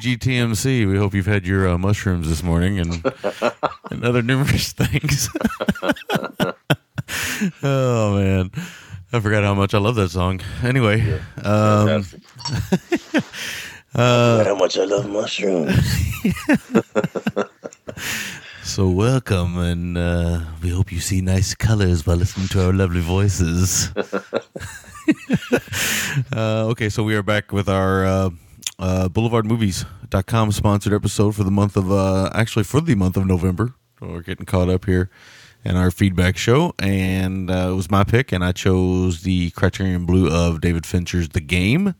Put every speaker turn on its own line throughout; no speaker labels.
GGTMC. We hope you've had your uh, mushrooms this morning and and other numerous things. oh man, I forgot how much I love that song. Anyway, um,
how much I love mushrooms.
so welcome, and uh, we hope you see nice colors by listening to our lovely voices. uh, okay, so we are back with our uh, uh, BoulevardMovies.com sponsored episode for the month of, uh, actually for the month of November. We're getting caught up here in our feedback show, and uh, it was my pick, and I chose the Criterion Blue of David Fincher's The Game,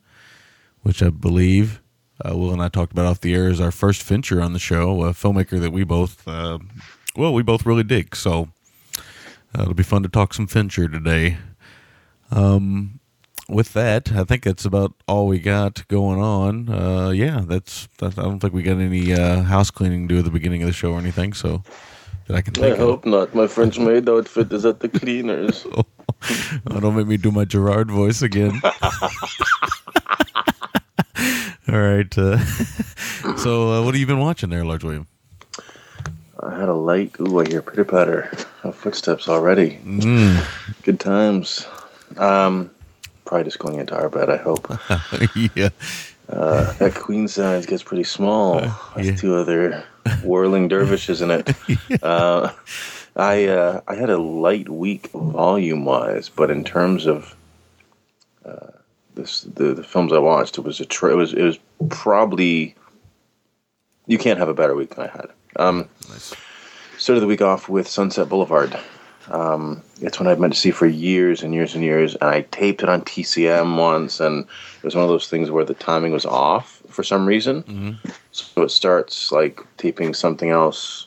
which I believe uh, Will and I talked about off the air is our first Fincher on the show, a filmmaker that we both, uh, well, we both really dig. So uh, it'll be fun to talk some Fincher today. Um, with that, I think that's about all we got going on. Uh, yeah, that's, that's. I don't think we got any uh, house cleaning to do at the beginning of the show or anything. So that I can
I
think
hope not. My French maid outfit is at the cleaners.
Oh, don't make me do my Gerard voice again. all right. Uh, so, uh, what have you been watching there, Large William?
I had a light. Ooh, I hear pitter patter of footsteps already.
Mm.
Good times. Um, probably just going into our bed. I hope.
yeah.
Uh, that queen size gets pretty small. Has
yeah.
two other whirling dervishes in it. uh, I uh, I had a light week volume wise, but in terms of uh, this the, the films I watched, it was a tr- it was it was probably you can't have a better week than I had. Um,
Nice.
started the week off with Sunset Boulevard. Um, it's one I've meant to see for years and years and years, and I taped it on TCM once, and it was one of those things where the timing was off for some reason. So it starts like taping something else,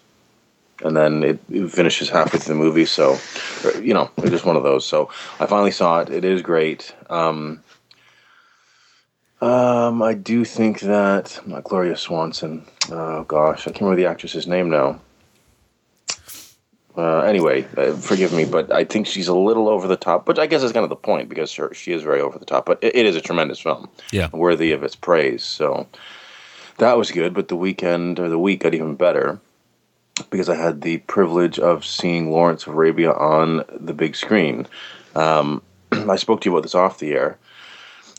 and then it, it finishes halfway through the movie. So, you know, it's just one of those. So I finally saw it. It is great. Um, um, I do think that not Gloria Swanson. Oh gosh, I can't remember the actress's name now. Uh, anyway, uh, forgive me, but I think she's a little over the top. But I guess that's kind of the point because her, she is very over the top. But it, it is a tremendous film,
Yeah.
worthy of its praise. So that was good. But the weekend or the week got even better because I had the privilege of seeing Lawrence of Arabia on the big screen. Um, I spoke to you about this off the air.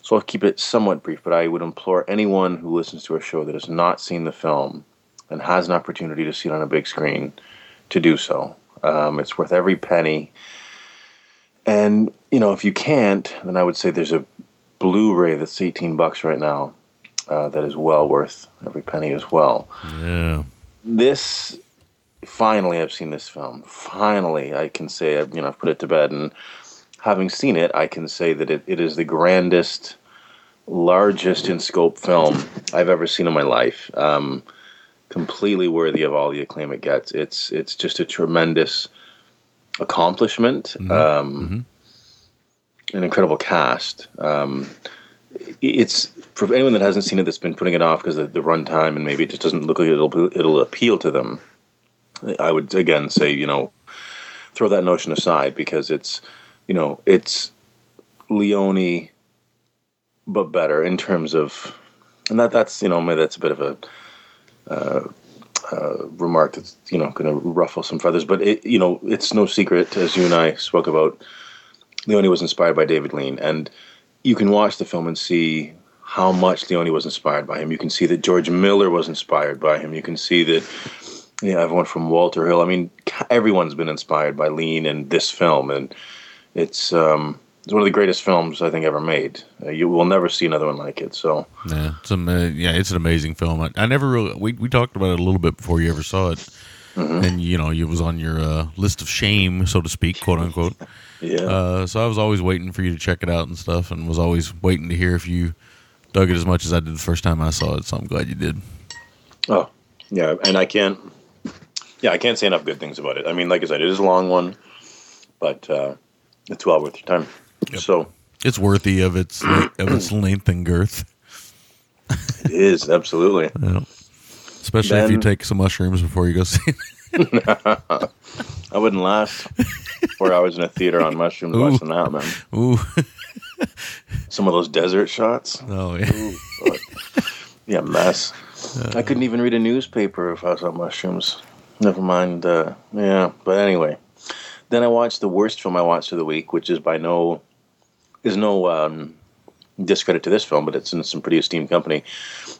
So I'll keep it somewhat brief, but I would implore anyone who listens to our show that has not seen the film and has an opportunity to see it on a big screen to do so. Um, it's worth every penny. And, you know, if you can't, then I would say there's a Blu ray that's 18 bucks right now uh, that is well worth every penny as well
Yeah.
this finally I've seen this film. Finally, I can say I've you know I've put it to bed, and having seen it, I can say that it, it is the grandest, largest in scope film I've ever seen in my life. Um, completely worthy of all the acclaim it gets. It's it's just a tremendous accomplishment. Um, An incredible cast. Um, it's for anyone that hasn't seen it that's been putting it off because of the runtime and maybe it just doesn't look like it'll it'll appeal to them. I would again say you know throw that notion aside because it's you know it's Leone but better in terms of and that that's you know maybe that's a bit of a uh, uh, remark that's you know going to ruffle some feathers but it you know it's no secret as you and I spoke about Leone was inspired by David Lean and you can watch the film and see how much Leone was inspired by him. You can see that George Miller was inspired by him. You can see that yeah, everyone from Walter Hill. I mean, everyone's been inspired by Lean and this film, and it's um, it's one of the greatest films I think ever made. Uh, you will never see another one like it. So
Yeah, it's ama- yeah, it's an amazing film. I, I never really we we talked about it a little bit before you ever saw it, and you know it was on your uh, list of shame, so to speak, quote unquote.
yeah,
Uh, so I was always waiting for you to check it out and stuff, and was always waiting to hear if you dug it as much as I did the first time I saw it. So I'm glad you did.
oh yeah, and I can't. Yeah, I can't say enough good things about it. I mean, like I said, it is a long one, but uh, it's well worth your time. So
It's worthy of its of its length and girth,
it is absolutely.
know. especially if you take some mushrooms before you go see. It.
I wouldn't last four hours in a theater on mushrooms
Ooh.
watching that, man.
Ooh,
Some of those desert shots.
oh yeah.
Yeah, mess. I couldn't even read a newspaper if I was on mushrooms. Never mind. Uh, yeah, but anyway. Then I watched the worst film I watched of the week, which is by no is no um, discredit to this film, but it's in some pretty esteemed company.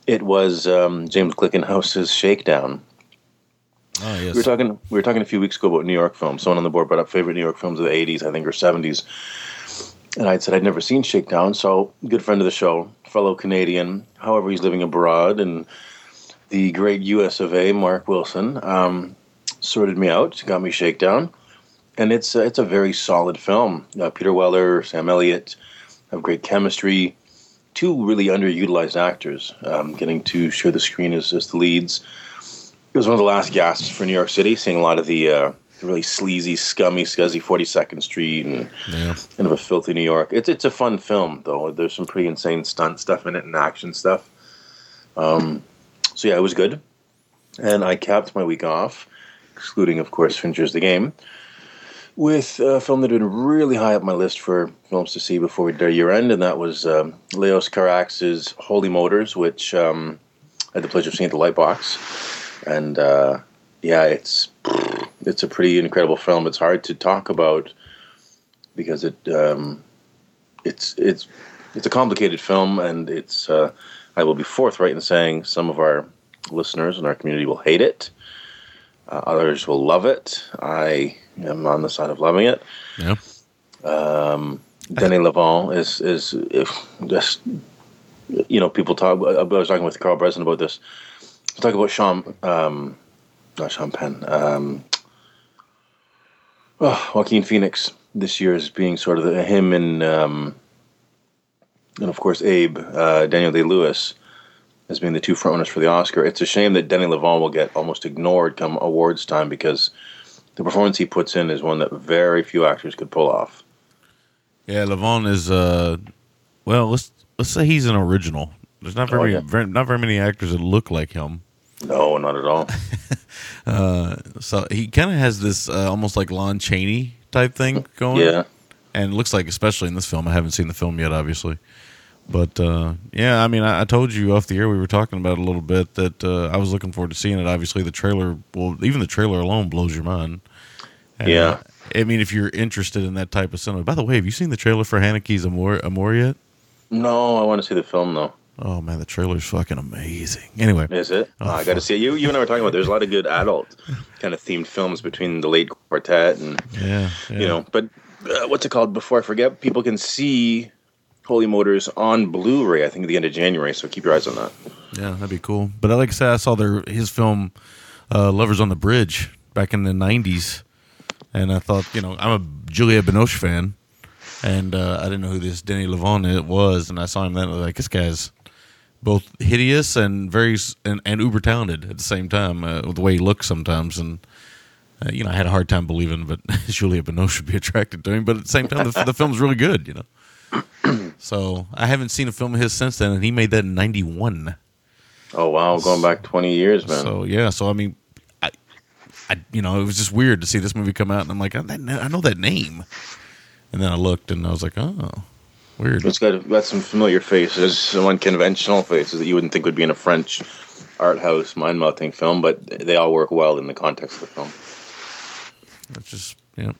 It was um, James Glickenhaus's Shakedown.
Oh yes.
We were talking. We were talking a few weeks ago about New York films. Someone on the board brought up favorite New York films of the '80s, I think, or '70s. And I'd said I'd never seen Shakedown. So, good friend of the show, fellow Canadian. However, he's living abroad, and the great U.S. of A. Mark Wilson um, sorted me out, got me Shakedown, and it's uh, it's a very solid film. Uh, Peter Weller, Sam Elliott have great chemistry. Two really underutilized actors um, getting to share the screen as, as the leads it was one of the last gasps for New York City, seeing a lot of the uh, really sleazy, scummy, scuzzy 42nd Street and
Yeah.
kind of a filthy New York. It's it's a fun film though. There's some pretty insane stunt stuff in it and action stuff. Um, so yeah, it was good, and I capped my week off, excluding of course Fincher's The Game, with a film that had been really high up my list for films to see before did year end, and that was um, Leos Carax's Holy Motors, which um, I had the pleasure of seeing at the Lightbox and uh, yeah, it's it's a pretty incredible film. It's hard to talk about because it um, it's it's it's a complicated film, and it's uh, I will be forthright in saying some of our listeners and our community will hate it. Uh, others will love it. I am on the side of loving it.
Yeah.
Denis Lavant is is if just you know people talk. I was talking with Carl Breslin about this. Talk about Sean, um, not Sean Penn. Um, oh, Joaquin Phoenix this year is being sort of the, him and um, and of course Abe uh, Daniel Day Lewis as being the two frontrunners for the Oscar. It's a shame that Denis Lavant will get almost ignored come awards time because the performance he puts in is one that very few actors could pull off.
Yeah, Lavant is uh well, let's let's say he's an original. There's not very,
Oh, yeah.
very not very many actors that look like him.
No, not at all.
uh, So he kind of has this uh, almost like Lon Chaney type thing going.
Yeah.
And it looks like especially in this film. I haven't seen the film yet obviously. But uh, yeah, I mean, I, I told you off the air we were talking about a little bit that uh, I was looking forward to seeing it. Obviously, the trailer, well, even the trailer alone blows your mind. And,
Yeah.
uh, I mean, if you're interested in that type of cinema. By the way, have you seen the trailer for Haneke's Amour, Amour yet?
No, I want to see the film though.
Oh man, the trailer's fucking amazing. Anyway,
Is it? Oh, I got to see it. You, you and I were talking about. There's a lot of good adult kind of themed films between the late quartet and
yeah, yeah.
you know. But uh, what's it called? Before I forget, people can see Holy Motors on Blu-ray. I think at the end of January. So keep your eyes on that.
Yeah, that'd be cool. But like I said, I saw their his film uh, "Lovers on the Bridge" back in the '90s, and I thought, you know, I'm a Juliette Binoche fan, and uh, I didn't know who this Denis Lavant it was, and I saw him then. Like, this guy's both hideous and very and, and uber talented at the same time uh, with the way he looks sometimes, and. Uh, you know, I had a hard time believing, but Juliette Binoche should be attracted to him. But at the same time, the, the film's really good. You know, so I haven't seen a film of his since then, and he made that in '91.
Oh wow, going back 20 years, man.
So yeah, so I mean, I, I, you know, it was just weird to see this movie come out, and I'm like, I, I know that name, and then I looked, and I was like, oh, weird.
It's got, got some familiar faces, some unconventional faces that you wouldn't think would be in a French art house mind melting film, but they all work well in the context of the film.
It's just yeah.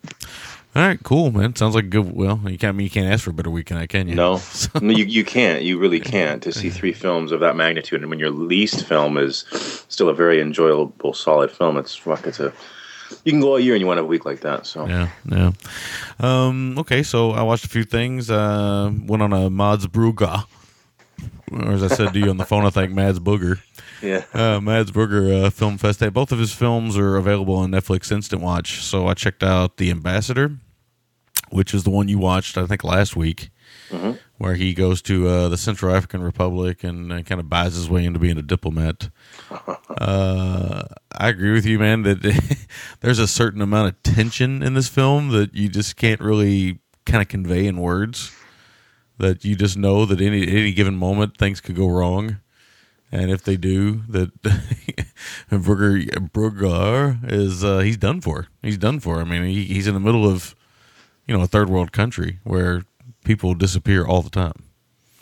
All right, cool, man. Sounds like a good. Well, you can't. I mean, you can't ask for a better weekend, can you?
No, no you, you can't. You really can't. To see three films of that magnitude, and when your least film is still a very enjoyable, solid film, it's fuck. It's a you can go all year and you want a week like that. So
Yeah, yeah. Um, okay, so I watched a few things. Uh, went on a Mads Brugger, or as I said to you on the phone, I think Mads Booger.
yeah,
uh, Mads Berger uh, Film Fest. Day. Both of his films are available on Netflix Instant Watch. So I checked out The Ambassador, which is the one you watched, I think, last week, where he goes to uh, the Central African Republic and uh, kind of buys his way into being a diplomat. uh, I agree with you, man, that there's a certain amount of tension in this film that you just can't really kind of convey in words. That you just know that any any given moment things could go wrong and if they do, that Brugger Brugger is uh, he's done for. He's done for. I mean, he, he's in the middle of you know a third world country where people disappear all the time.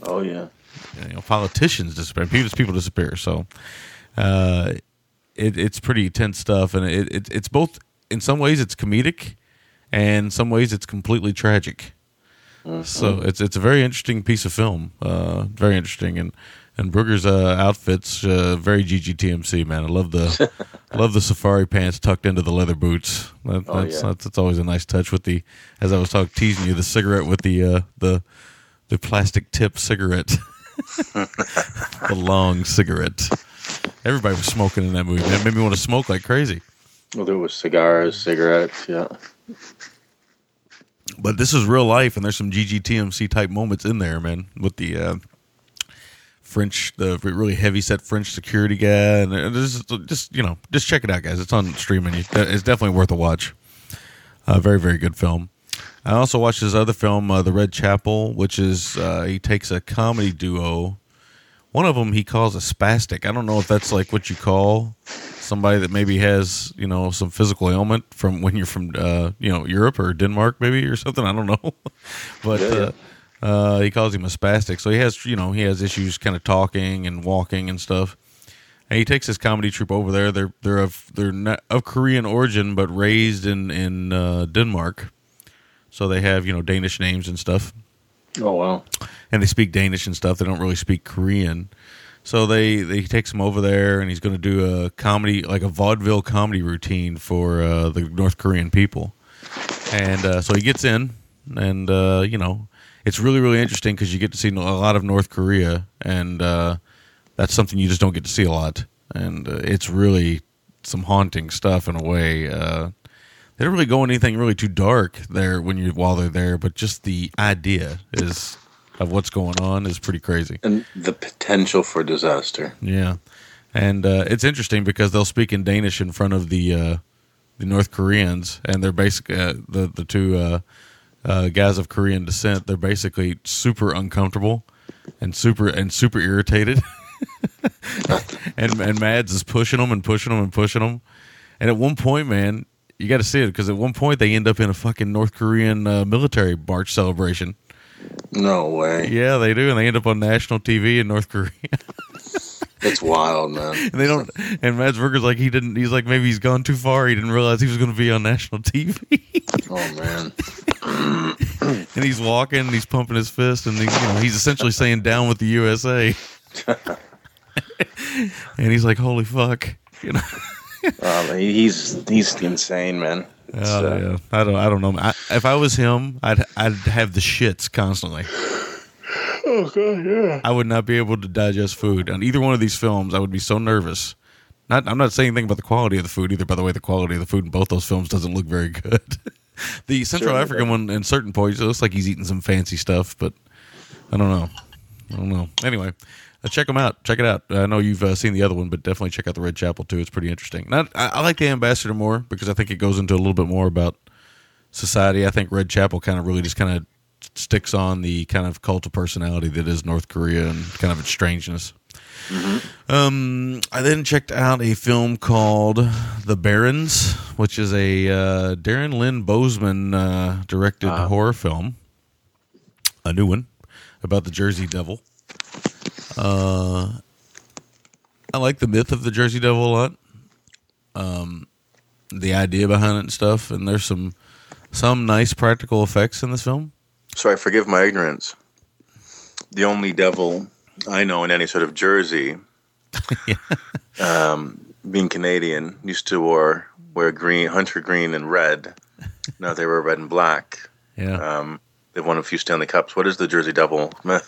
oh yeah,
You know, politicians disappear. People people disappear. So uh, it, it's pretty tense stuff, and it, it it's both. In some ways, it's comedic, and some ways, it's completely tragic. So it's it's a very interesting piece of film. Uh, very interesting, and and Brugger's uh, outfits uh, very GGTMC man. I love the love the safari pants tucked into the leather boots. That,
Oh,
that's,
yeah.
that's that's always a nice touch with the as I was talking teasing you the cigarette with the uh, the the plastic tip cigarette, the long cigarette. Everybody was smoking in that movie. That made me want to smoke like crazy.
well there was cigars, cigarettes, yeah.
But this is real life, and there's some GGTMC type moments in there, man, with the uh, French, the really heavy set French security guy, and uh, just, just you know, just check it out, guys. It's on streaming. It's definitely worth a watch. Uh, very, very good film. I also watched his other film, uh, The Red Chapel, which is uh, he takes a comedy duo. One of them he calls a spastic. I don't know if that's like what you call somebody that maybe has you know some physical ailment from when you're from uh, you know Europe or Denmark maybe or something. I don't know, but
Yeah, yeah.
Uh, he calls him a spastic. So he has you know he has issues kind of talking and walking and stuff. And he takes his comedy troupe over there. They're they're of they're not of Korean origin, but raised in in uh, Denmark. So they have you know Danish names and stuff
Oh wow,
and they speak Danish and stuff. They don't really speak Korean. So they, they he takes him over there, and he's going to do a comedy, like a vaudeville comedy routine for uh, the North Korean people. And uh, so he gets in, and uh, you know, it's really really interesting because you get to see a lot of North Korea, and uh, that's something you just don't get to see a lot. And uh, it's really some haunting stuff in a way. Uh, they don't really go anything really too dark there when you while they're there, but just the idea is of what's going on is pretty crazy.
and the potential for disaster.
Yeah, and uh, it's interesting because they'll speak in Danish in front of the uh, the North Koreans, and they're basically uh, the the two uh, guys of Korean descent. They're basically super uncomfortable and super and super irritated. and and Mads is pushing them and pushing them and pushing them. And at one point, man, you got to see it because at one point they end up in a fucking North Korean uh, military march celebration.
No way.
Yeah, they do, and they end up on national TV in North Korea.
It's wild, man.
And they don't. And Mads Berger's like he didn't. He's like maybe he's gone too far. He didn't realize he was going to be on national TV.
Oh man.
and he's walking. and He's pumping his fist, and he, you know he's essentially saying "down with the USA." and he's like, "Holy fuck!" You know.
Um, he's he's insane, man.
Oh, yeah. I don't. I don't know. I, if I was him, I'd I'd have the shits constantly.
Oh god, yeah.
I would not be able to digest food on either one of these films. I would be so nervous. Not, I'm not saying anything about the quality of the food either. By the way, the quality of the food in both those films doesn't look very good. the Central
Certainly
African one, in certain points, it looks like he's eating some fancy stuff, but I don't know. I don't know. Anyway, uh, check them out. Check it out. I know you've uh, seen the other one, but definitely check out the Red Chapel too. It's pretty interesting. Not, I, I like the Ambassador more because I think it goes into a little bit more about society. I think Red Chapel kind of really just kind of sticks on the kind of cult of personality that is North Korea and kind of its strangeness. Um, I then checked out a film called The Barrens, which is a uh, Darren Lynn Bousman uh, directed horror film, a new one about the Jersey Devil. Uh, I like the myth of the Jersey Devil a lot. Um, the idea behind it and stuff, and there's some some nice practical effects in this film.
Sorry, forgive my ignorance. The only devil I know in any sort of jersey, um, being Canadian, used to wear wear green, hunter green and red. Now they wear red and black.
Yeah.
Um, they've won a few Stanley Cups. What is the Jersey Devil? Meh.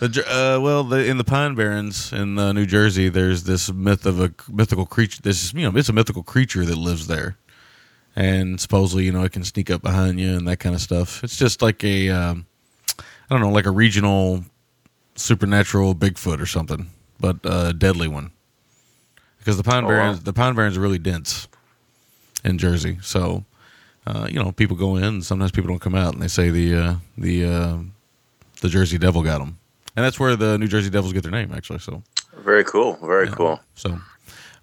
The, uh, well, the, in the Pine Barrens in uh, New Jersey, there's this myth of a mythical creature. This is, you know, it's a mythical creature that lives there, and supposedly, you know, it can sneak up behind you and that kind of stuff. It's just like a, um, I don't know, like a regional supernatural Bigfoot or something, but a deadly one. Because the Pine
Oh,
Barrens,
wow.
the Pine Barrens are really dense in Jersey, so uh, you know, people go in. and Sometimes people don't come out, and they say the uh, the uh, the Jersey Devil got them, and that's where the New Jersey Devils get their name, actually. So,
Very cool. Very cool.
so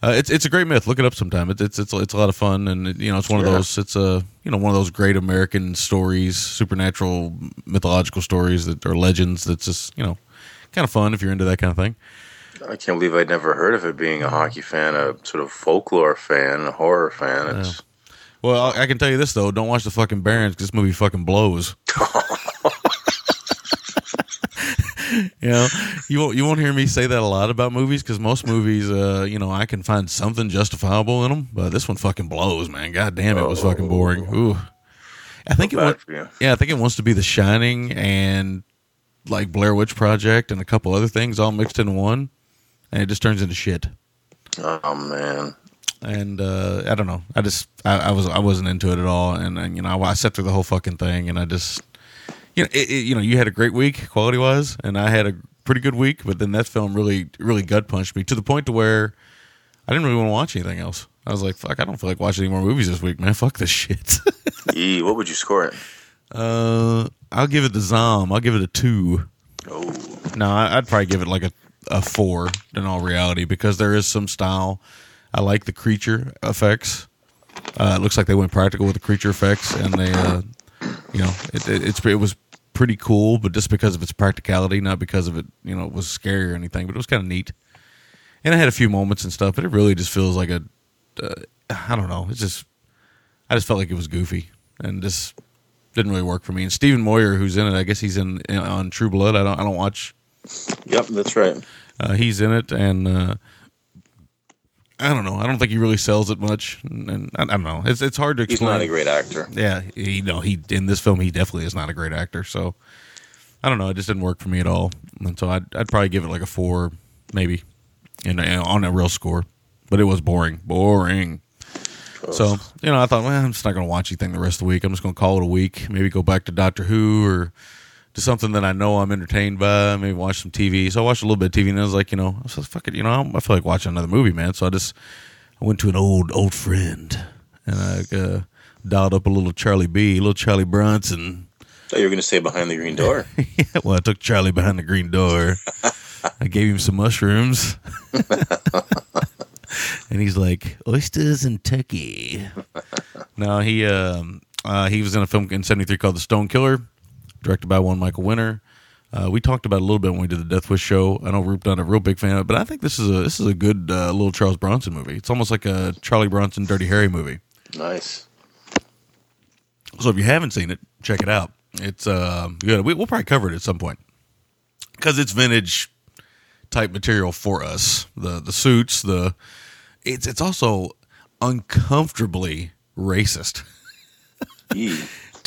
uh, it's it's a great myth. Look it up sometime. It's it's it's, it's a lot of fun, and it, you know, it's one of those. It's a you know one of those great American stories, supernatural, mythological stories that are legends. That's just you know kind of fun if you're into that kind of thing.
I can't believe I'd never heard of it. Being a hockey fan, a sort of folklore fan, a horror fan. It's
Well, I I can tell you this though: don't watch the fucking Barrens. 'cause this movie fucking blows. you know, you won't you won't hear me say that a lot about movies because most movies, uh, you know, I can find something justifiable in them, but this one fucking blows, man. God damn, it was fucking boring. Ooh, I think it
bad
went,
for you.
yeah, I think it wants to be The Shining and like Blair Witch Project and a couple other things all mixed in one, and it just turns into shit
oh man.
and uh, I don't know. I just I, I was I wasn't into it at all, and, and you know I, sat through the whole fucking thing, and I just you know it, it- you know you had a great week quality wise, and I had a pretty good week, but then that film really really gut punched me to the point to where I didn't really want to watch anything else. I was like, fuck, I don't feel like watching any more movies this week, man. Fuck this shit.
Yee, what would you score it?
uh, I'll give it the Zom. I'll give it a two.
Oh,
No, I'd probably give it like a, a four in all reality because there is some style. I like the creature effects. Uh, it looks like they went practical with the creature effects, and they, uh, you know, it, it, it's it was pretty cool, but just because of its practicality, not because of it, you know, it was scary or anything. But it was kind of neat, and I had a few moments and stuff. But it really just feels like a, uh, I don't know. It's just, I just felt like it was goofy and just didn't really work for me. And Stephen Moyer, who's in it, I guess he's in, in on True Blood. I don't I don't watch
yep, that's right.
uh, he's in it, and uh, I don't know. I don't think he really sells it much, and, and I, I don't know. It's it's hard to explain.
He's not a great actor.
Yeah, he know, he in this film he definitely is not a great actor. So I don't know. It just didn't work for me at all, and so I'd I'd probably give it like a four, maybe, in a, on a real score. But it was boring, boring. So you know, I thought, well, I'm just not going to watch anything the rest of the week. I'm just going to call it a week. Maybe go back to Doctor Who or to something that I know I'm entertained by. Maybe watch some TV. So I watched a little bit of TV, and I was like, you know, I was like, fuck it, you know, I feel like watching another movie, man. So I just I went to an old old friend, and I uh, dialed up a little Charlie B, a little Charlie Bronson.
thought you were going to say behind the green door.
Yeah, well, I took Charlie behind the green door. I gave him some mushrooms. and he's like, oysters and turkey. no, he um, uh, he was in a film in 73 called The Stone Killer, directed by one Michael Winner. Uh, we talked about it a little bit when we did the Death Wish show. I know Roop not a real big fan of it, but I think this is a this is a good uh, little Charles Bronson movie. It's almost like a Charlie Bronson Dirty Harry movie.
Nice.
So if you haven't seen it, check it out. It's uh, good. We, we'll probably cover it at some point because it's vintage type material for us. The the suits, the it's it's also uncomfortably racist.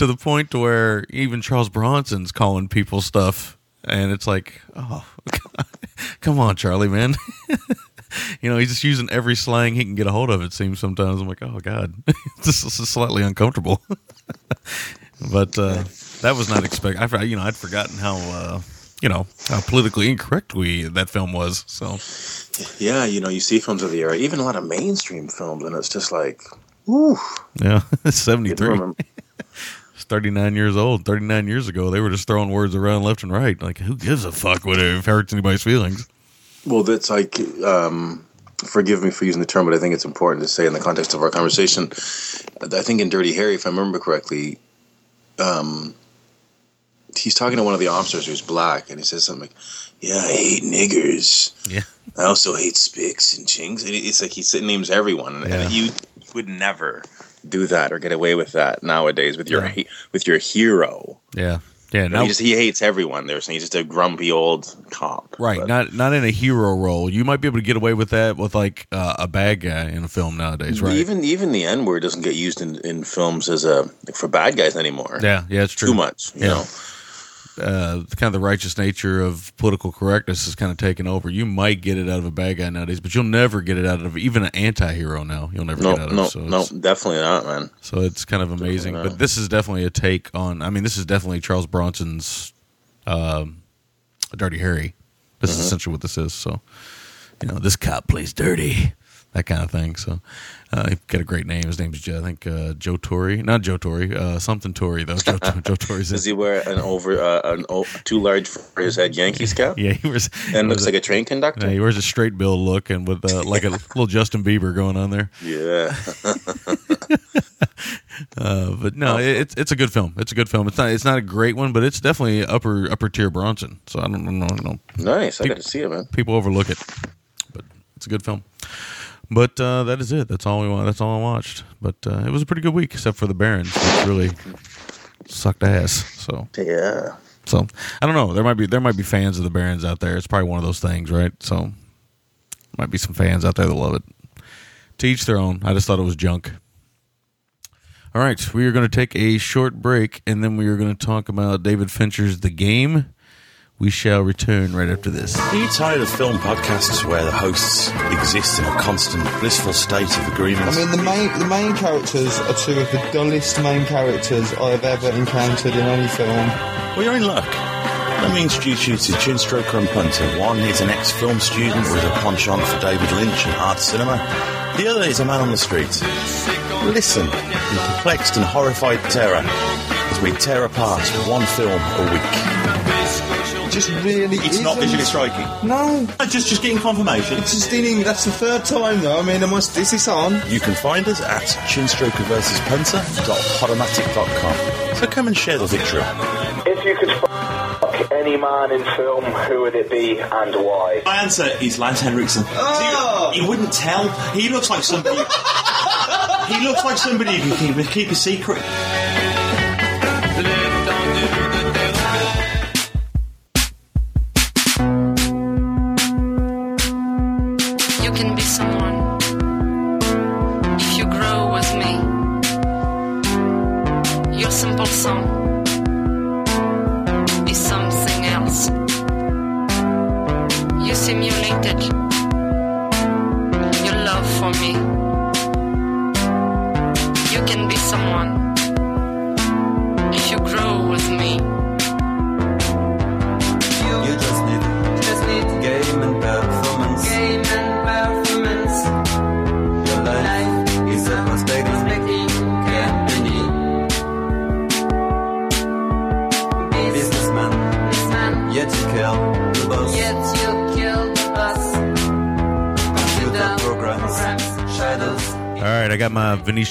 To the point to where even Charles Bronson's calling people stuff, and it's like, oh, God. come on, Charlie, man. you know, he's just using every slang he can get a hold of. It seems sometimes. I'm like, oh God, this is slightly uncomfortable. but uh, that was not expected. I, you know, I'd forgotten how. Uh, you know how politically incorrect we that film was. So
Yeah, you know, you see films of the era, even a lot of mainstream films, and it's just like, ooh.
yeah, seventy three.
Remember-
It's 39 years old. 39 years ago, they were just throwing words around left and right. Like, who gives a fuck what it hurts anybody's feelings?
Well, that's like, um, forgive me for using the term, but I think it's important to say in the context of our conversation. I think in Dirty Harry, if I remember correctly, um, he's talking to one of the officers who's black, and he says something like, "Yeah, I hate niggers.
Yeah.
I also hate spics and chinks." And it's like he names everyone,
Yeah.
and you would never do that or get away with that nowadays with your
Yeah.
with your hero.
Yeah. Yeah. Now,
he just he hates everyone. They're saying he's just a grumpy old cop.
right.
But-
Not not in a hero role. You might be able to get away with that with like uh, a bad guy in a film nowadays, right?
Even even the N word doesn't get used in, in films as a for bad guys anymore.
yeah. Yeah. It's true.
too much. You
Yeah.
know,
Uh, kind of the righteous nature of political correctness is kind of taken over. You might get it out of a bad guy nowadays, but you'll never get it out of even an anti-hero now. You'll never
no,
get out of
no,
it. So
no,
it's-
definitely not, man.
So it's kind of amazing. But this is definitely a take on. I mean, this is definitely Charles Bronson's um, Dirty Harry. This
Uh-huh.
is essentially what this is. So, you know, this cop plays dirty, that kind of thing. So, uh, he got a great name. His name's Joe, I think uh, Joe Torre, not Joe Torre, uh, something Torre though. Joe, Joe Torre's
Does he wear an over uh, an o- too large for his head Yankees cap
Yeah, he was.
and looks like a train conductor?
yeah, he wears a straight bill look and with uh, like a little Justin Bieber going on there.
Yeah,
Uh, but no, it, it's it's a good film. It's a good film. It's not it's not a great one, but it's definitely upper upper tier Bronson. So I don't know. know
nice. I got to see it, man.
people overlook it, but it's a good film. But uh, that is it. That's all we want. That's all I watched. But uh, it was a pretty good week, except for the Barrens, which really sucked ass. So
Yeah,
so I don't know. There might be there might be fans of the Barrens out there. It's probably one of those things, right? So might be some fans out there that love it. To each their own. I just thought it was junk. All right, we are going to take a short break, and then we are going to talk about David Fincher's The Game. We shall return right after this.
Are you tired of film podcasts where the hosts exist in a constant blissful state of agreement?
I mean, the main the main characters are two of the dullest main characters I have ever encountered in any film.
well, you're in luck. Let me introduce you to Chinstroker and Punter. One is an ex-film student with a penchant for David Lynch and art cinema. The other is a man on the street. Listen in perplexed and horrified terror as we tear apart one film a week.
It just really
It's not
isn't.
visually striking.
No,
Just, just getting confirmation.
it's just in. That's the third time though. I mean, am I, is this on?
You can find us at chinstrokerversuspunter.podomatic.com. So come and share the victory.
If you could fuck any man in film, who would it be and why?
My answer is Lance Henriksen.
Oh!
You, you wouldn't tell. He looks like somebody. he looks like somebody who can keep, keep a secret.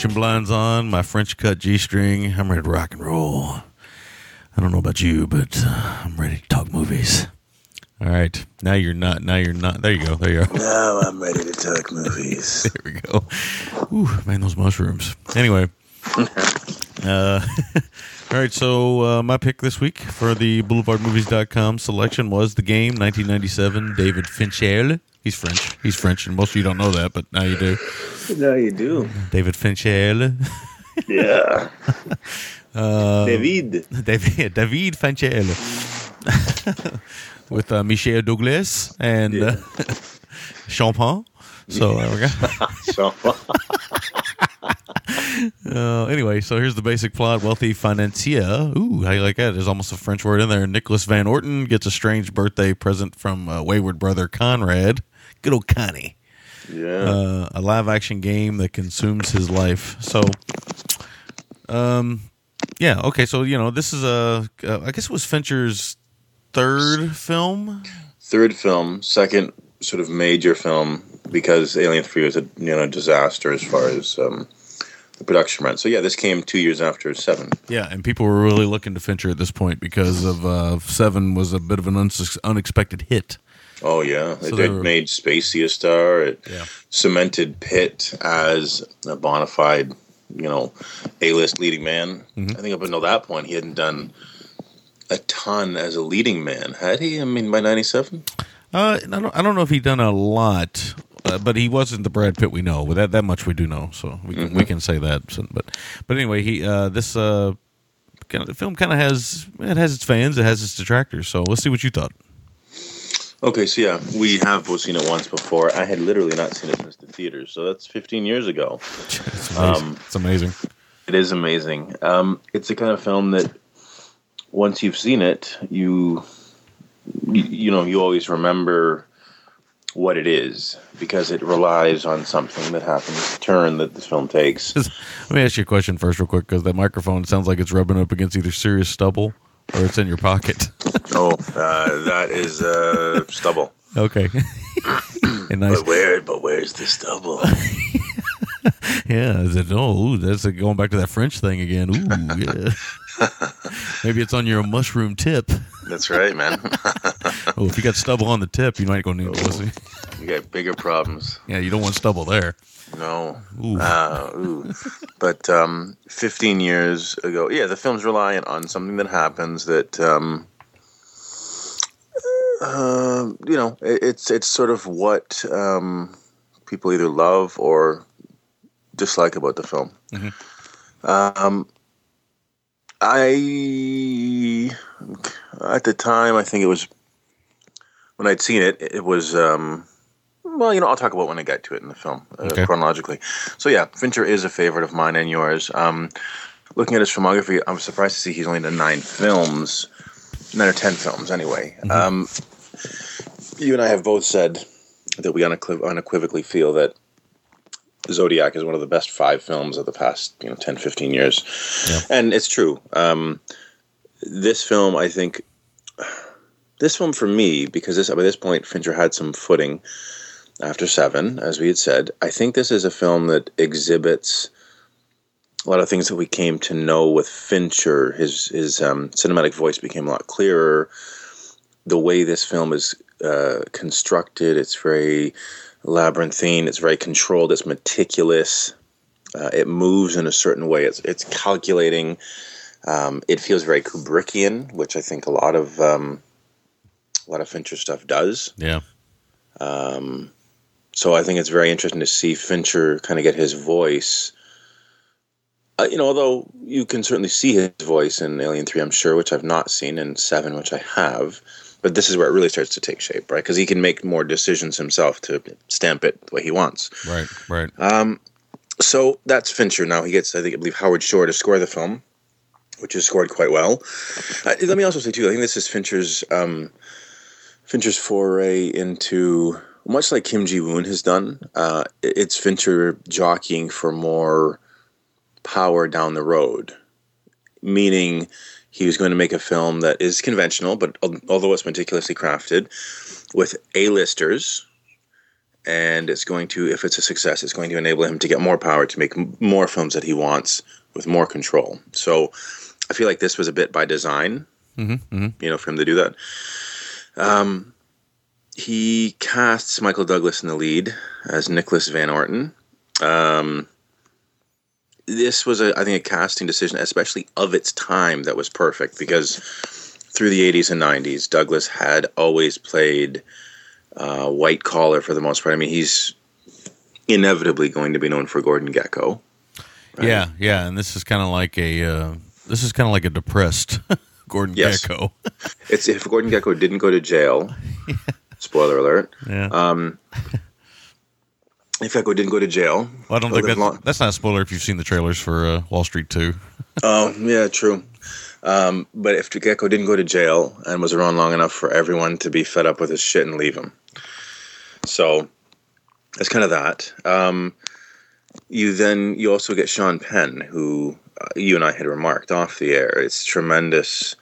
Venetian blinds on, my French cut G string. I'm ready to rock and roll. I don't know about you, but uh, I'm ready to talk movies. All right, now you're not. Now you're not. There you go. There you go.
Now I'm ready to talk movies.
There we go. Ooh, man, those mushrooms. Anyway. uh, all right, so uh, my pick this week for the BoulevardMovies.com selection was The Game, 1997, David Fincher. He's French. He's French, and most of you don't know that, but now you do.
Now you do.
David Fincher.
Yeah. David.
David, David Fincher. With uh, Michel Douglas and uh, Champagne. So there we go.
So,
Uh, anyway, so here's the basic plot. Wealthy financier. Ooh, how you like that? There's almost a French word in there. Nicholas Van Orton gets a strange birthday present from uh, wayward brother Conrad. Good old Connie.
yeah.
Uh, a live action game that consumes his life. So, um, yeah, okay. So, you know, this is a, uh, I guess it was Fincher's third film.
Third film, second sort of major film because Alien Three was a you know disaster as far as um, the production went. So yeah, this came two years after Seven.
Yeah, and people were really looking to Fincher at this point because of uh, Seven was a bit of an unexpected hit.
Oh yeah,
So
it,
they
it
were-
made Spacey a star. It
Yeah.
cemented Pitt as a bona fide, you know, A-list leading man.
Mm-hmm.
I think up until that point, he hadn't done a ton as a leading man, had he? I mean, by '97.
Uh, I don't, I don't know if he'd done a lot, uh, but he wasn't the Brad Pitt we know. But that that much we do know, so we can we can say that. So, but but anyway, he uh, this uh, kind of, the film kind of has it has its fans, it has its detractors. So let's see what you thought.
Okay, so yeah, we have both seen it once before. I had literally not seen it since the theaters, so that's 15 years ago.
It's amazing.
Um,
it's amazing.
It is amazing. Um, it's the kind of film that once you've seen it, you, you you know you always remember what it is because it relies on something that happens, turn that this film takes.
Let me ask you a question first, real quick, because that microphone sounds like it's rubbing up against either serious stubble or it's in your pocket.
oh, uh, that is uh, stubble.
okay. nice.
But where? But where's the stubble?
Yeah, is it? Oh, ooh, that's it, going back to that French thing again. Ooh, yeah. Maybe it's on your mushroom tip.
That's right, man.
Oh, if you got stubble on the tip, you might go need pussy.
you got bigger problems.
Yeah, you don't want stubble there.
No.
Ooh.
Uh, ooh. But um, 15 years ago, yeah, the film's reliant on something that happens that, um, uh, you know, it, it's it's sort of what um, people either love or dislike about the film. Um, I at the time, I think it was when I'd seen it. It was. Um, well, you know, I'll talk about when I get to it in the film uh,
Okay.
chronologically. So yeah, Fincher is a favorite of mine and yours. Um, looking at his filmography, I'm surprised to see he's only done nine films, nine or ten films anyway. Um, you and I have both said that we unequiv- unequivocally feel that Zodiac is one of the best five films of the past, you know, 10, 15 years. And it's true. Um, this film, I think, this film for me, because this by this point Fincher had some footing after Seven, as we had said. I think this is a film that exhibits a lot of things that we came to know with Fincher. His his um, cinematic voice became a lot clearer. The way this film is uh, constructed, it's very labyrinthine. It's very controlled. It's meticulous. Uh, it moves in a certain way. It's it's calculating. Um, it feels very Kubrickian, which I think a lot of um, a lot of Fincher stuff does.
Yeah.
Um, so I think it's very interesting to see Fincher kind of get his voice. Uh, you know, although you can certainly see his voice in Alien Three, I'm sure, which I've not seen, and Seven, which I have. But this is where it really starts to take shape, right? Because he can make more decisions himself to stamp it the way he wants.
Right. Right.
Um, so that's Fincher. Now he gets, I think, I believe Howard Shore to score the film, which is scored quite well. Uh, let me also say too, I think this is Fincher's um, Fincher's foray into much like Kim Ji Woon has done. Uh, it's Fincher jockeying for more power down the road, meaning he was going to make a film that is conventional, but although it's meticulously crafted, with A-listers and it's going to if it's a success it's going to enable him to get more power to make m- more films that he wants with more control so I feel like this was a bit by design.
Mm-hmm,
You know, for him to do that. Um, he casts Michael Douglas in the lead as Nicholas Van Orton. Um, this was, a, I think, a casting decision, especially of its time, that was perfect because through the 80s and 90s, Douglas had always played uh, white collar for the most part. I mean, he's inevitably going to be known for Gordon Gekko.
Yeah, yeah, and this is kind of like a uh, this is kind of like a depressed Gordon
Yes.
Gekko.
It's if Gordon Gekko didn't go to jail. Spoiler alert.
yeah.
Um, if Gekko didn't go to jail,
well, I don't think that's,
long-
that's not a spoiler if you've seen the trailers for uh, Wall Street Two.
Oh, yeah, true. Um, but if Gekko didn't go to jail and was around long enough for everyone to be fed up with his shit and leave him. So it's kind of that. Um, you then you also get Sean Penn, who uh, you and I had remarked off the air. It's tremendous.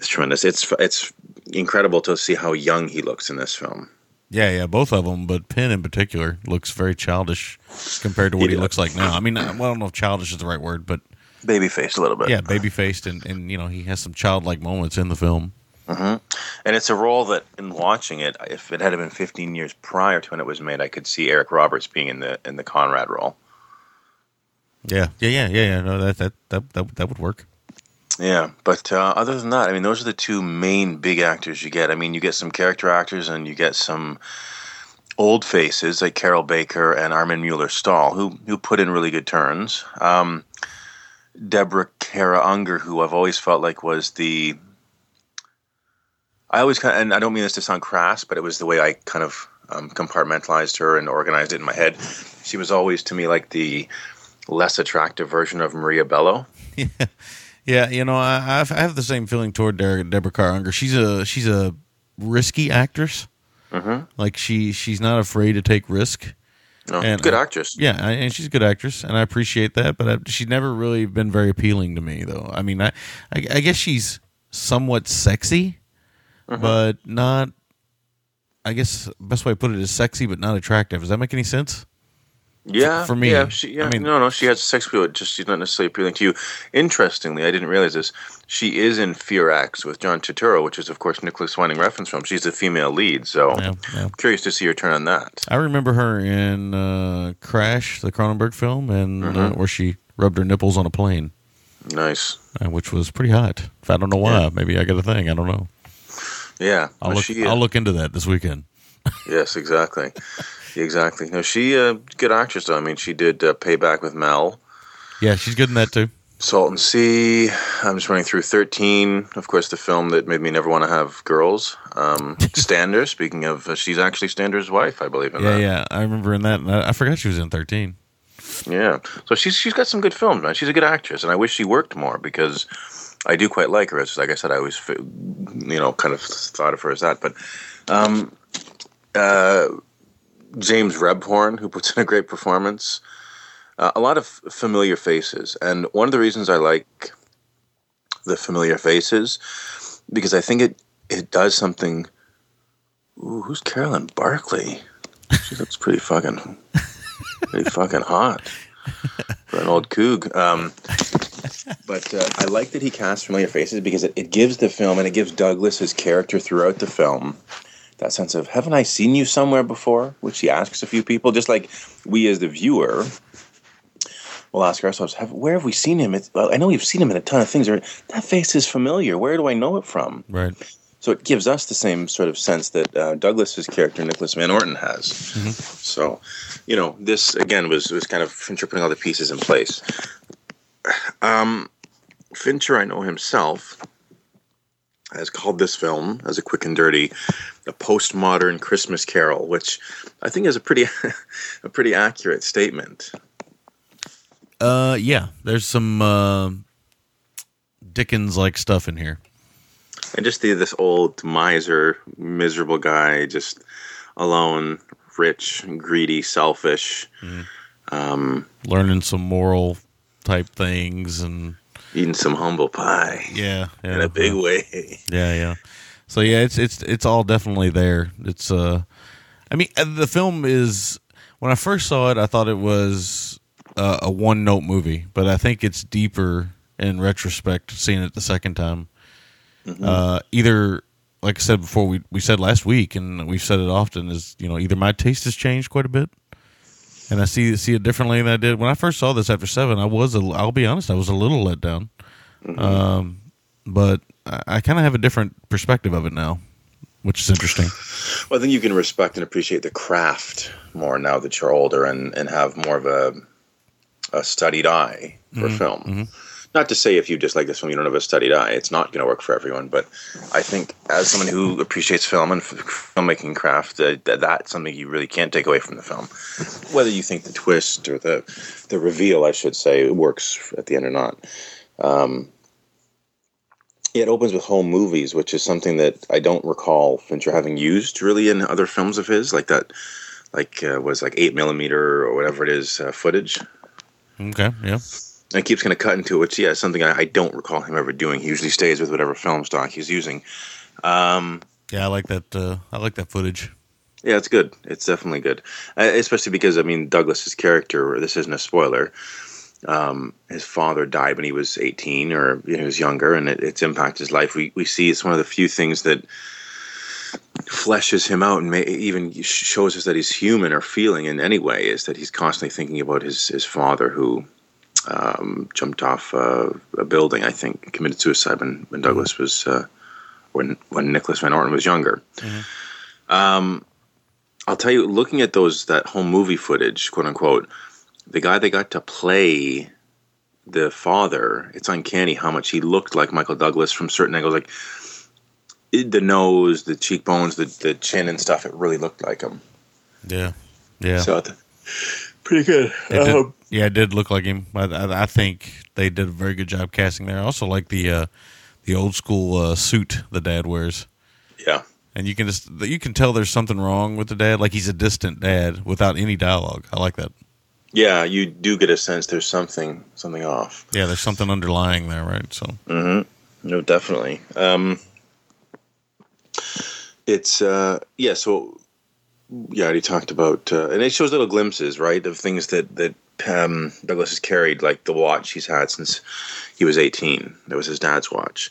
It's tremendous. It's it's incredible to see how young he looks in this film.
Yeah, yeah, both of them, but Penn in particular looks very childish compared to what he
Yeah.
looks like now. I mean, I well, I don't know if childish is the right word, but
Baby faced a little bit.
yeah, baby faced, and and you know he has some childlike moments in the film. Mm-hmm.
And it's a role that, in watching it, if it had been 15 years prior to when it was made, I could see Eric Roberts being in the in the Conrad role.
Yeah, yeah, yeah, yeah, yeah. No, that that that that, that would work.
Yeah, but uh, other than that, I mean, those are the two main big actors you get. I mean, you get some character actors and you get some old faces like Carroll Baker and Armin Mueller Stahl, who who put in really good turns. Um, Deborah Kara Unger, who I've always felt like was the I always kind of, and I don't mean this to sound crass, but it was the way I kind of um, compartmentalized her and organized it in my head. She was always to me like the less attractive version of Maria Bello.
Yeah, you know, I I've, I have the same feeling toward Der- Deborah Kara Unger. She's a she's a risky actress.
Mm-hmm.
Like she she's not afraid to take risk.
No,
And
good
I-
actress.
Yeah, I- and she's a good actress, and I appreciate that. But I, she's never really been very appealing to me, though. I mean, I I, I guess she's somewhat sexy,
Mm-hmm.
but not. I guess best way to put it is sexy, but not attractive. Does that make any sense?
Yeah,
for me,
Yeah, she, yeah
I mean-
no, no, she has sex appeal. Just she's not necessarily appealing to you. Interestingly, I didn't realize this. She is in Fear X with John Turturro, which is of course Nicholas Winding Refn's film. She's the female lead, so
Yeah, yeah.
I'm curious to see her turn on that.
I remember her in uh, Crash, the Cronenberg film, and uh,
Mm-hmm.
where she rubbed her nipples on a plane,
Nice.
uh, which was pretty hot. I don't know why.
Yeah.
Maybe I got a thing. I don't know.
Yeah,
I'll look.
she, uh,
I'll look into that this weekend.
Yes, exactly, exactly. No, she uh, good actress though. I mean, she did uh, Payback with Mel.
Yeah, she's good in that too.
Salton Sea. I'm just running through 13. Of course, the film that made me never want to have girls. Um, Stander. Speaking of, uh, she's actually Stander's wife, I believe. In
Yeah,
that.
yeah. I remember in that. I, forgot she was in thirteen.
Yeah. So she's she's got some good films, man. She's a good actress, and I wish she worked more because I do quite like her. As like I said, I always you know kind of thought of her as that. But um, uh, James Rebhorn, who puts in a great performance, uh, a lot of familiar faces, and one of the reasons I like the familiar faces because I think it it does something. Ooh, who's Carolyn Barkley? She looks pretty fucking pretty fucking hot for an old coog. Um, but uh, I like that he casts familiar faces because it, it gives the film and it gives Douglas his character throughout the film that sense of haven't I seen you somewhere before? Which he asks a few people, just like we as the viewer will ask ourselves, have, where have we seen him? It's, well, I know we've seen him in a ton of things. Or that face is familiar. Where do I know it from?
Right.
So it gives us the same sort of sense that uh, Douglas's character Nicholas Van Orton has. So, you know, this again was was kind of Fincher putting all the pieces in place. Um, Fincher, I know himself, has called this film as a quick and dirty a postmodern Christmas Carol, which I think is a pretty a pretty accurate statement.
Uh, yeah. There's some uh, Dickens like stuff in here.
And just the this old miser, miserable guy, just alone, rich, greedy, selfish. Um,
Learning some moral type things and
eating some humble pie
yeah, yeah
in a big
yeah.
way.
Yeah, yeah. So yeah, it's it's it's all definitely there. It's uh, I mean, uh, the film is when I first saw it, I thought it was uh, a one note movie, but I think it's deeper in retrospect, seeing it the second time. Uh, either, like I said before, we we said last week, and we've said it often, is you know either my taste has changed quite a bit, and I see see it differently than I did when I first saw this after seven. I was, a, I'll be honest, I was a little let down, mm-hmm. um, but I, I kind of have a different perspective of it now, which is interesting.
Well, I think you can respect and appreciate the craft more now that you're older and, and have more of a a studied eye for mm-hmm. film. Mm-hmm. Not to say if you dislike this film, you don't have a studied eye. It's not going to work for everyone, but I think as someone who appreciates film and filmmaking craft, uh, that that's something you really can't take away from the film. Whether you think the twist or the the reveal, I should say, works at the end or not. Um, it opens with home movies, which is something that I don't recall Fincher having used really in other films of his, like that, like uh, was like eight millimeter or whatever it is uh, footage.
Okay, yeah,
And keeps kind of cutting to it, which yeah, is something I, I don't recall him ever doing. He usually stays with whatever film stock he's using. Um,
yeah, I like that. Uh, I like that footage.
yeah, it's good. It's definitely good, uh, especially because I mean Douglas's character. This isn't a spoiler. Um, his father died when he was 18 or you know, he was younger, and it, it's impacted his life. We we see it's one of the few things that fleshes him out and may, even shows us that he's human or feeling in any way is that he's constantly thinking about his his father who um, jumped off uh, a building. I think committed suicide when when Douglas was uh, when when Nicholas Van Orton was younger. Um, I'll tell you, looking at those that home movie footage, quote unquote, the guy they got to play the father, it's uncanny how much he looked like Michael Douglas from certain angles, like the nose, the cheekbones, the the chin and stuff. It really looked like him.
Yeah, yeah.
So pretty good.
It
Um,
yeah, it did look like him. I, I, I think they did a very good job casting there. I also like the uh, the old school uh, suit the dad wears,
yeah.
and you can just you can tell there's something wrong with the dad. Like he's a distant dad without any dialogue. I like that.
Yeah, you do get a sense there's something something off.
Yeah, there's something underlying there, right? So
Mm-hmm. No, definitely. Um, it's uh, yeah. So yeah, I already talked about, uh, and it shows little glimpses, right, of things that that um, Douglas has carried, like the watch he's had since he was 18. That was his dad's watch.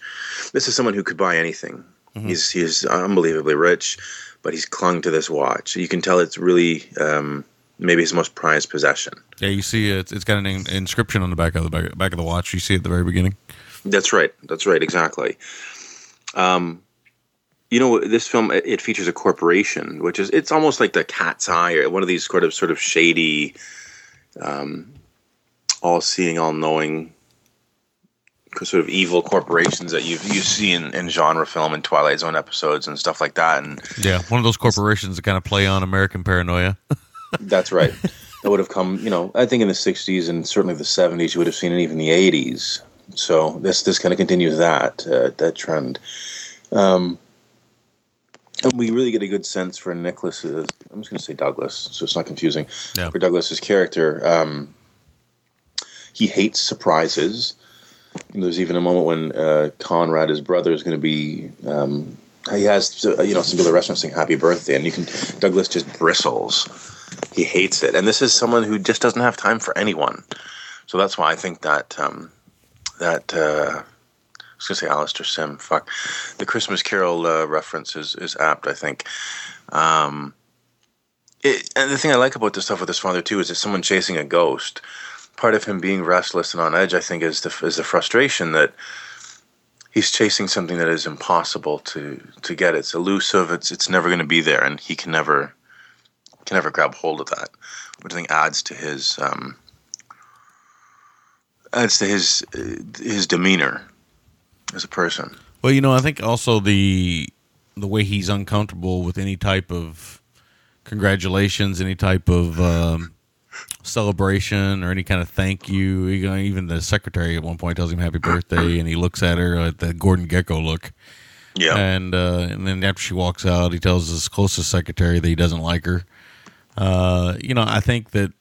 This is someone who could buy anything. He's he's unbelievably rich, but he's clung to this watch. You can tell it's really um, maybe his most prized possession.
yeah, you see it's, it's got an in- inscription on the back of the back, back of the watch. You see it at the very beginning.
That's right. That's right. Exactly. Um, you know, this film it, it features a corporation, which is it's almost like the Cat's Eye, or one of these sort of sort of shady, um, all-seeing, all-knowing, sort of evil corporations that you've you see in, in genre film and Twilight Zone episodes and stuff like that. And
Yeah, one of those corporations that kind of play on American paranoia.
That's right. that would have come, you know, I think in the '60s and certainly the '70s, you would have seen it even the '80s. So this this kind of continues that uh, that trend. Um, and we really get a good sense for Nicholas's. I'm just going to say Douglas, so it's not confusing.
Yeah.
For Douglas's character, um, he hates surprises. And there's even a moment when uh, Conrad, his brother, is going to be. Um, he has, uh, you know, some people at the restaurant saying "Happy Birthday," and you can. Douglas just bristles. He hates it, and this is someone who just doesn't have time for anyone. So that's why I think that um, that uh, I was gonna say Alastair Sim. Fuck, the Christmas Carol uh, reference is is apt. I think. Um, it, and the thing I like about the stuff with his father too is that someone chasing a ghost. Part of him being restless and on edge, I think, is the is the frustration that he's chasing something that is impossible to to get. It's elusive. It's it's never going to be there, and he can never can never grab hold of that, which I think adds to his um, adds to his uh, his demeanor as a person.
Well, you know, I think also the the way he's uncomfortable with any type of congratulations, any type of um, celebration, or any kind of thank you. Even the secretary at one point tells him happy birthday, and he looks at her at the Gordon Gekko look.
Yeah,
And uh, and then after she walks out, he tells his closest secretary that he doesn't like her. Uh, you know, I think that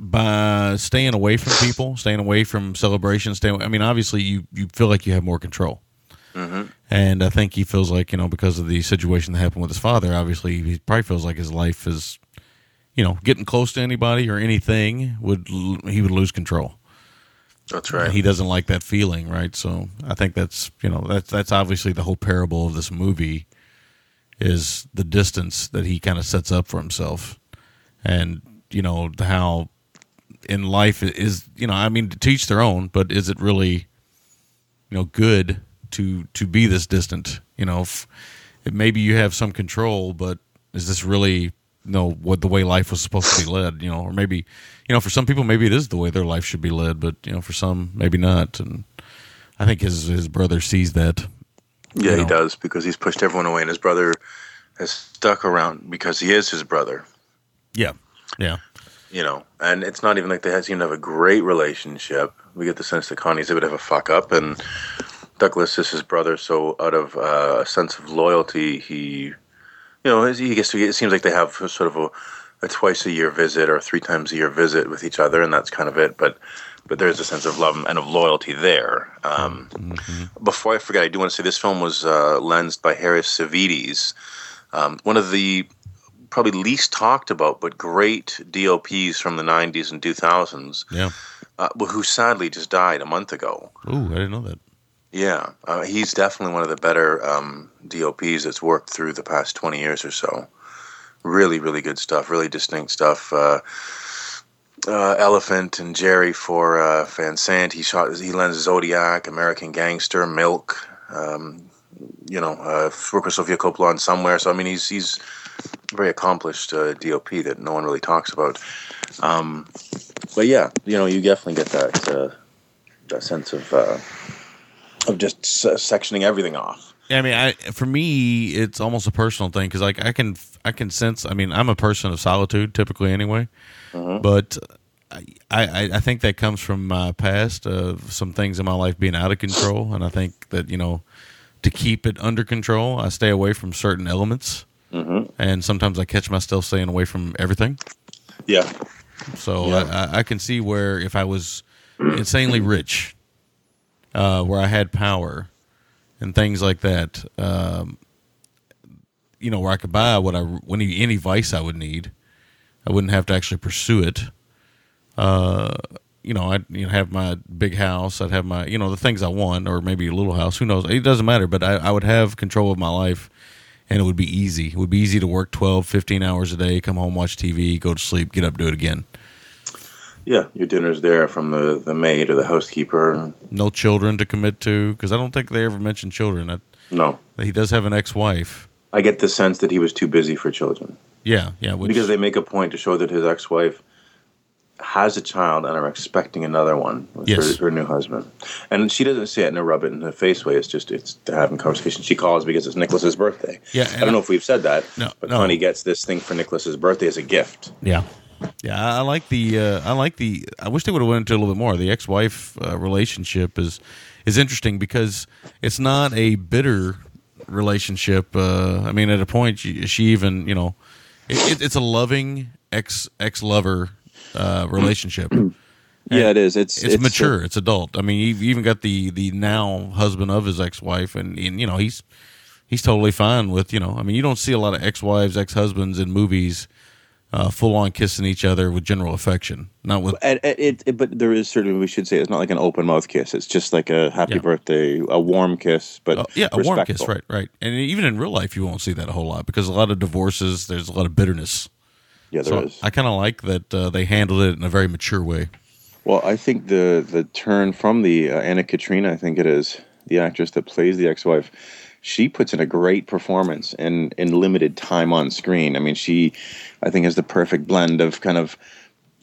by staying away from people, staying away from celebrations, staying. I mean, obviously, you you feel like you have more control. Mm-hmm. And I think he feels like, you know, because of the situation that happened with his father, obviously he probably feels like his life is, you know, getting close to anybody or anything would he would lose control.
That's
And
right.
he doesn't like that feeling, right? So I think that's you know that's that's obviously the whole parable of this movie is the distance that he kind of sets up for himself, and you know how in life is you know I mean to teach their own, but is it really you know good to to be this distant? You know, if, if maybe you have some control, but is this really you know what the way life was supposed to be led? You know, or maybe you know for some people maybe it is the way their life should be led, but you know for some maybe not. And I think his his brother sees that.
Yeah,
you
he does because he's pushed everyone away, and his brother has stuck around because he is his brother.
Yeah, yeah,
You know, and it's not even like they seem to have a great relationship. We get the sense that Connie's a bit of a fuck up, and Douglas is his brother. So, out of uh, a sense of loyalty, he, you know, he gets to. It seems like they have sort of a, a twice a year visit or three times a year visit with each other, and that's kind of it. But but there's a sense of love and of loyalty there. Um, Before I forget, I do want to say this film was uh, lensed by Harris Savides, um, one of the probably least talked about but great DOPs from the 90s and 2000s,
yeah.
uh, who sadly just died a month ago.
Ooh, I didn't know that.
Yeah, uh, he's definitely one of the better um, DOPs that's worked through the past 20 years or so. Really, really good stuff, really distinct stuff. Uh, uh, Elephant and Gerry for uh, Van Sant. He shot. He lends Zodiac, American Gangster, Milk. Um, you know, uh, worked with Sofia Coppola on somewhere. So I mean, he's he's very accomplished uh, DOP that no one really talks about. Um, but yeah, you know, you definitely get that uh, that sense of uh, of just s- sectioning everything off.
Yeah, I mean, I for me, it's almost a personal thing because like I can I can sense. I mean, I'm a person of solitude typically anyway, but I, I I think that comes from my past of some things in my life being out of control, and I think that you know to keep it under control, I stay away from certain elements, and sometimes I catch myself staying away from everything.
Yeah,
So
Yeah.
I, I- I can see where if I was insanely rich, uh, where I had power and things like that, um, you know, where I could buy what I any any vice I would need, I wouldn't have to actually pursue it. Uh, you know, I'd you know, have my big house. I'd have my you know the things I want, or maybe a little house. Who knows? It doesn't matter. But I, I would have control of my life. And it would be easy. It would be easy to work 12, 15 hours a day, come home, watch TV, go to sleep, get up, do it again.
yeah. Your dinner's there from the the maid or the housekeeper.
no children to commit to because I don't think they ever mentioned children. I,
No,
he does have an ex-wife.
I get the sense that he was too busy for children
Yeah, yeah. Which,
because they make a point to show that his ex-wife has a child and are expecting another one with
Yes.
her, her new husband. And she doesn't say it in a rub it in the face way. It's just it's they're having conversation. She calls because it's Nicholas's birthday.
Yeah,
I don't know if we've said that.
No,
but
no.
Connie gets this thing for Nicholas's birthday as a gift.
yeah, yeah. I, I like the. Uh, I like the. I wish they would have went into a little bit more. The ex-wife uh, relationship is is interesting because it's not a bitter relationship. Uh, I mean, at a point, she, she even you know, it, it, it's a loving ex ex lover uh, relationship.
Yeah, it is. It's
it's, mature. it's adult. I mean, you've even got the the now husband of his ex wife, and, and you know he's he's totally fine with you know. I mean, you don't see a lot of ex wives, ex husbands in movies, uh, full on kissing each other with general affection. Not with
it, it- but there is certainly we should say it's not like an open mouth kiss. It's just like a happy
Yeah.
birthday, a warm kiss, but
uh, yeah, a warm kiss, right, right. And even in real life, you won't see that a whole lot because a lot of divorces, there's a lot of bitterness.
Yeah, there is.
So I kind of like that uh, they handled it in a very mature way.
Well, I think the the turn from the uh, Anna Katarina, I think it is the actress that plays the ex-wife. She puts in a great performance in in limited time on screen. I mean, she, I think, has the perfect blend of kind of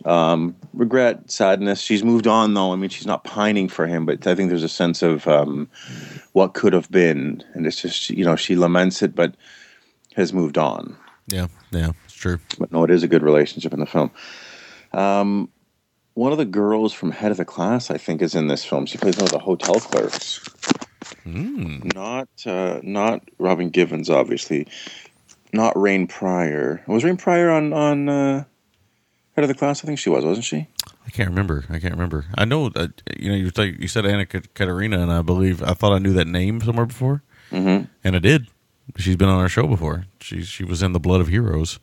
um, regret, sadness. She's moved on though. I mean, she's not pining for him, but I think there's a sense of um, what could have been, and it's just you know she laments it, but has moved on.
Yeah, yeah,
But no, it is a good relationship in the film. Um, one of the girls from Head of the Class, I think, is in this film. She plays one of the hotel clerks. Not, uh, not Robin Givens, obviously. Not Rain Pryor. Was Rain Pryor on on uh, Head of the Class? I think she was, wasn't she?
I can't remember. I can't remember. I know that you know you you said Anna Katarina, and I believe I thought I knew that name somewhere before,
Mhm.
and I did. She's been on our show before. She she was in the Blood of Heroes,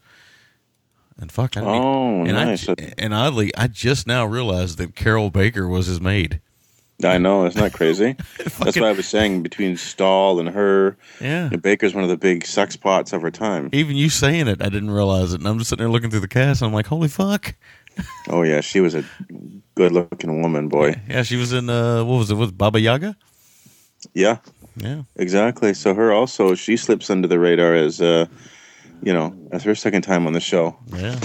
and fuck, I
Oh,
and
nice.
I, and oddly, I just now realized that Carroll Baker was his maid.
I know, isn't that crazy? That's why I was saying between Stahl and her,
Yeah.
know, Baker's one of the big sex pots of her time.
Even you saying it, I didn't realize it. And I'm just sitting there looking through the cast, and I'm like, holy fuck.
Oh yeah, she was a good-looking woman, boy.
Yeah, she was in, uh, what was it, was Baba Yaga?
Yeah,
Yeah.
exactly. So her also, she slips under the radar as, uh, you know, as her second time on the show.
Yeah.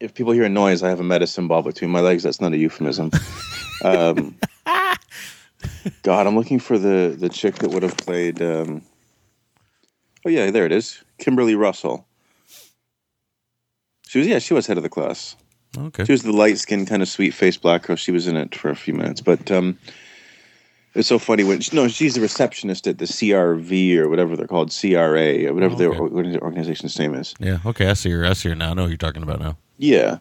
If people hear a noise, I have a medicine ball between my legs. That's not a euphemism. um, God, I'm looking for the the chick that would have played. Um, oh yeah, there it is, Kimberly Russell. She was yeah, she was head of the class.
Okay.
She was the light skinned kind of sweet faced black girl. She was in it for a few minutes, but um, it's so funny when no, she's the receptionist at the CRV or whatever they're called, CRA or whatever
Oh, okay.
their organization's name is.
Yeah. Okay. I see her. I see her now. I know you're talking about now.
Yeah.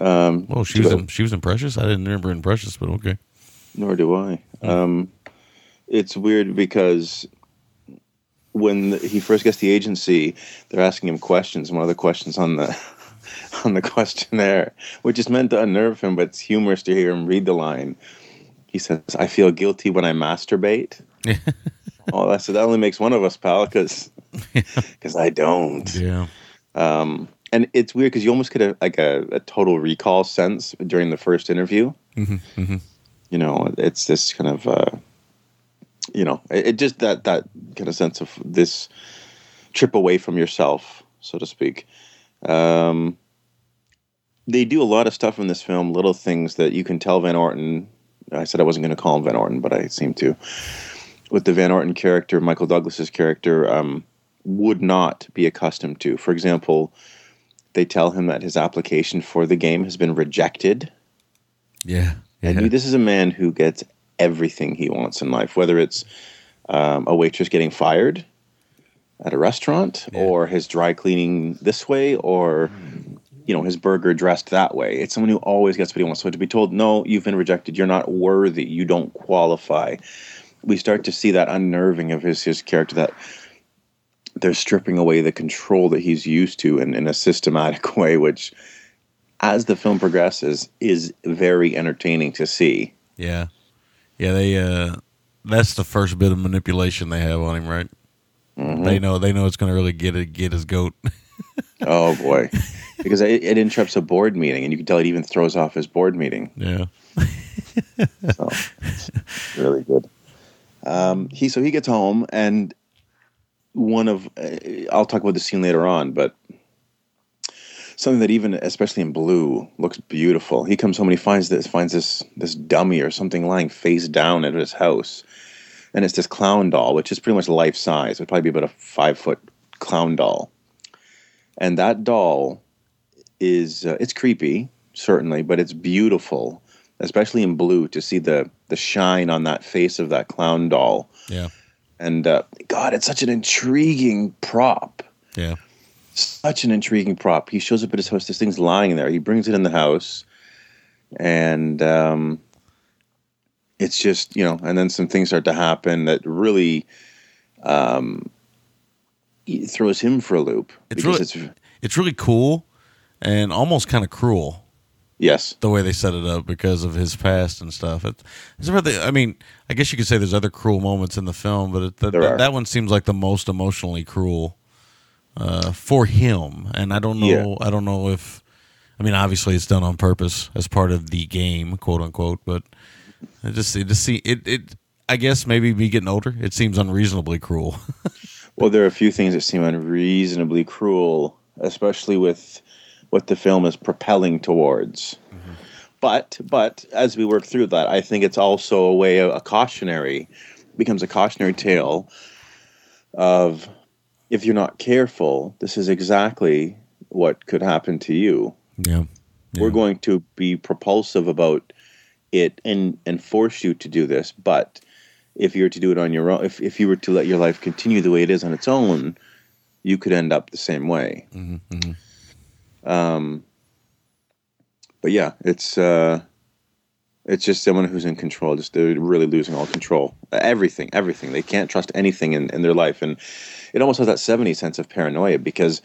Um,
Well, she was in, she was in Precious. I didn't remember in Precious, but okay.
Nor do I. Um, it's weird because when he first gets the agency, they're asking him questions. One of the questions on the on the questionnaire, which is meant to unnerve him, but it's humorous to hear him read the line. He says, "I feel guilty when I masturbate." oh, that's that only makes one of us, pal, because I don't.
Yeah.
Um, and it's weird because you almost get a like a, a total recall sense during the first interview
hmm hmm
you know it's this kind of uh you know it, it just that that kind of sense of this trip away from yourself so to speak um they do a lot of stuff in this film little things that you can tell van orton i said i wasn't going to call him van orton but i seem to with the van orton character michael douglas's character um would not be accustomed to for example they tell him that his application for the game has been rejected
Yeah. Yeah.
mean, this is a man who gets everything he wants in life, whether it's um, a waitress getting fired at a restaurant, or his dry cleaning this way, or you know his burger dressed that way. It's someone who always gets what he wants. So to be told, "No, you've been rejected. You're not worthy. You don't qualify," we start to see that unnerving of his his character that they're stripping away the control that he's used to in, in a systematic way, which as the film progresses is very entertaining to see.
Yeah. Yeah, they uh that's the first bit of manipulation they have on him, right?
Mm-hmm.
They know they know it's gonna really get it get his goat.
Oh boy, because it, it interrupts a board meeting, and you can tell it even throws off his board meeting.
yeah.
So it's really good. Um, he so he gets home, and one of uh, I'll talk about the scene later on, but something that even especially in blue looks beautiful. He comes home and he finds this finds this this dummy or something lying face down at his house, and it's this clown doll, which is pretty much life size. It'd probably be about a five foot clown doll, and that doll is uh, it's creepy certainly, but it's beautiful, especially in blue to see the the shine on that face of that clown doll.
Yeah.
And uh, God, it's such an intriguing prop.
Yeah.
Such an intriguing prop. He shows up at his house. This thing's lying there. He brings it in the house, and um, it's just you know. And then some things start to happen that really um, it throws him for a loop.
It's really it's really cool and almost kind of cruel.
Yes.
The way they set it up because of his past and stuff. It, it's really, I mean, I guess you could say there's other cruel moments in the film, but it, that,
There
that, that one seems like the most emotionally cruel uh, for him. And I don't know,
Yeah.
I don't know if, I mean, obviously it's done on purpose as part of the game, quote unquote, but it just, just see it, it, I guess maybe me getting older, it seems unreasonably cruel.
Well, there are a few things that seem unreasonably cruel, especially with what the film is propelling towards. But but as we work through that, I think it's also a way a cautionary becomes a cautionary tale of if you're not careful, this is exactly what could happen to you.
yeah.
We're going to be propulsive about it and and force you to do this, but if you were to do it on your own, if, if you were to let your life continue the way it is on its own, you could end up the same way.
Mm-hmm.
Um, but yeah, it's uh, it's just someone who's in control. Just they're really losing all control. Everything, everything. They can't trust anything in, in their life, and it almost has that seventy sense of paranoia because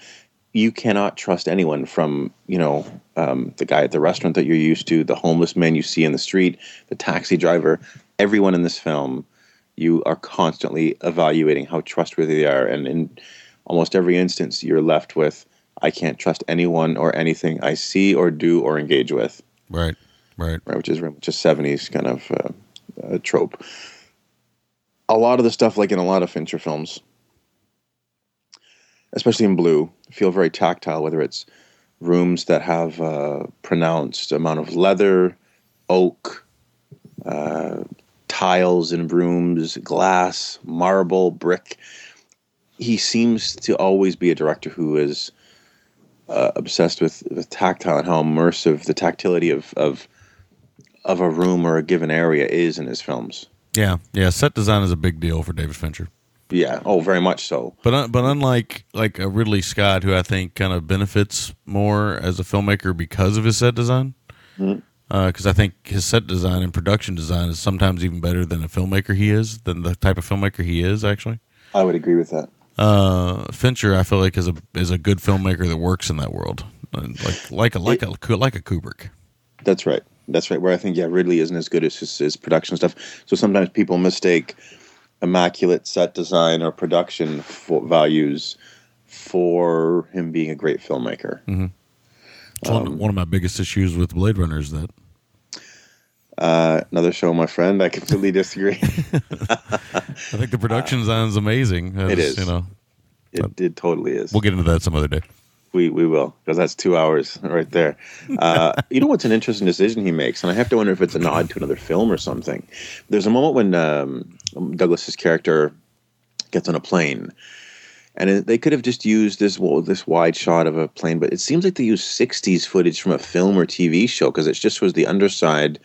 you cannot trust anyone from you know um, the guy at the restaurant that you're used to, the homeless man you see in the street, the taxi driver, everyone in this film. You are constantly evaluating how trustworthy they are, and in almost every instance, you're left with, "I can't trust anyone or anything I see or do or engage with."
Right. Right.
right, which is is seventies kind of uh, uh, trope. A lot of the stuff, like in a lot of Fincher films, especially in Blue, feel very tactile. Whether it's rooms that have a pronounced amount of leather, oak, uh, tiles and rooms, glass, marble, brick. He seems to always be a director who is uh, obsessed with, with tactile and how immersive the tactility of, of of a room or a given area is in his films.
Yeah. Yeah. Set design is a big deal for David Fincher.
Yeah. Oh, very much so.
But un- but unlike like a Ridley Scott, who I think kind of benefits more as a filmmaker because of his set design,
Mhm.
Because I think his set design and production design is sometimes even better than a filmmaker he is, than the type of filmmaker he is. Actually,
I would agree with that.
uh, Fincher, I feel like is a is a good filmmaker that works in that world, like like a like a like a Kubrick.
That's right. That's right. Where I think yeah, Ridley isn't as good as his, his production stuff. So sometimes people mistake immaculate set design or production for values for him being a great filmmaker.
Mm-hmm. It's one, one of my biggest issues with Blade Runner is that.
Uh, another show, my friend. I completely disagree.
I think the production design is amazing.
It
As,
is.
You know,
it, it totally is.
we'll get into that some other day.
We we will because that's two hours right there. Uh, you know what's an interesting decision he makes, and I have to wonder if it's a nod to another film or something. There's a moment when um, Douglas's character gets on a plane, and it, they could have just used this well, this wide shot of a plane, but it seems like they used '60s footage from a film or TV show because it just was the underside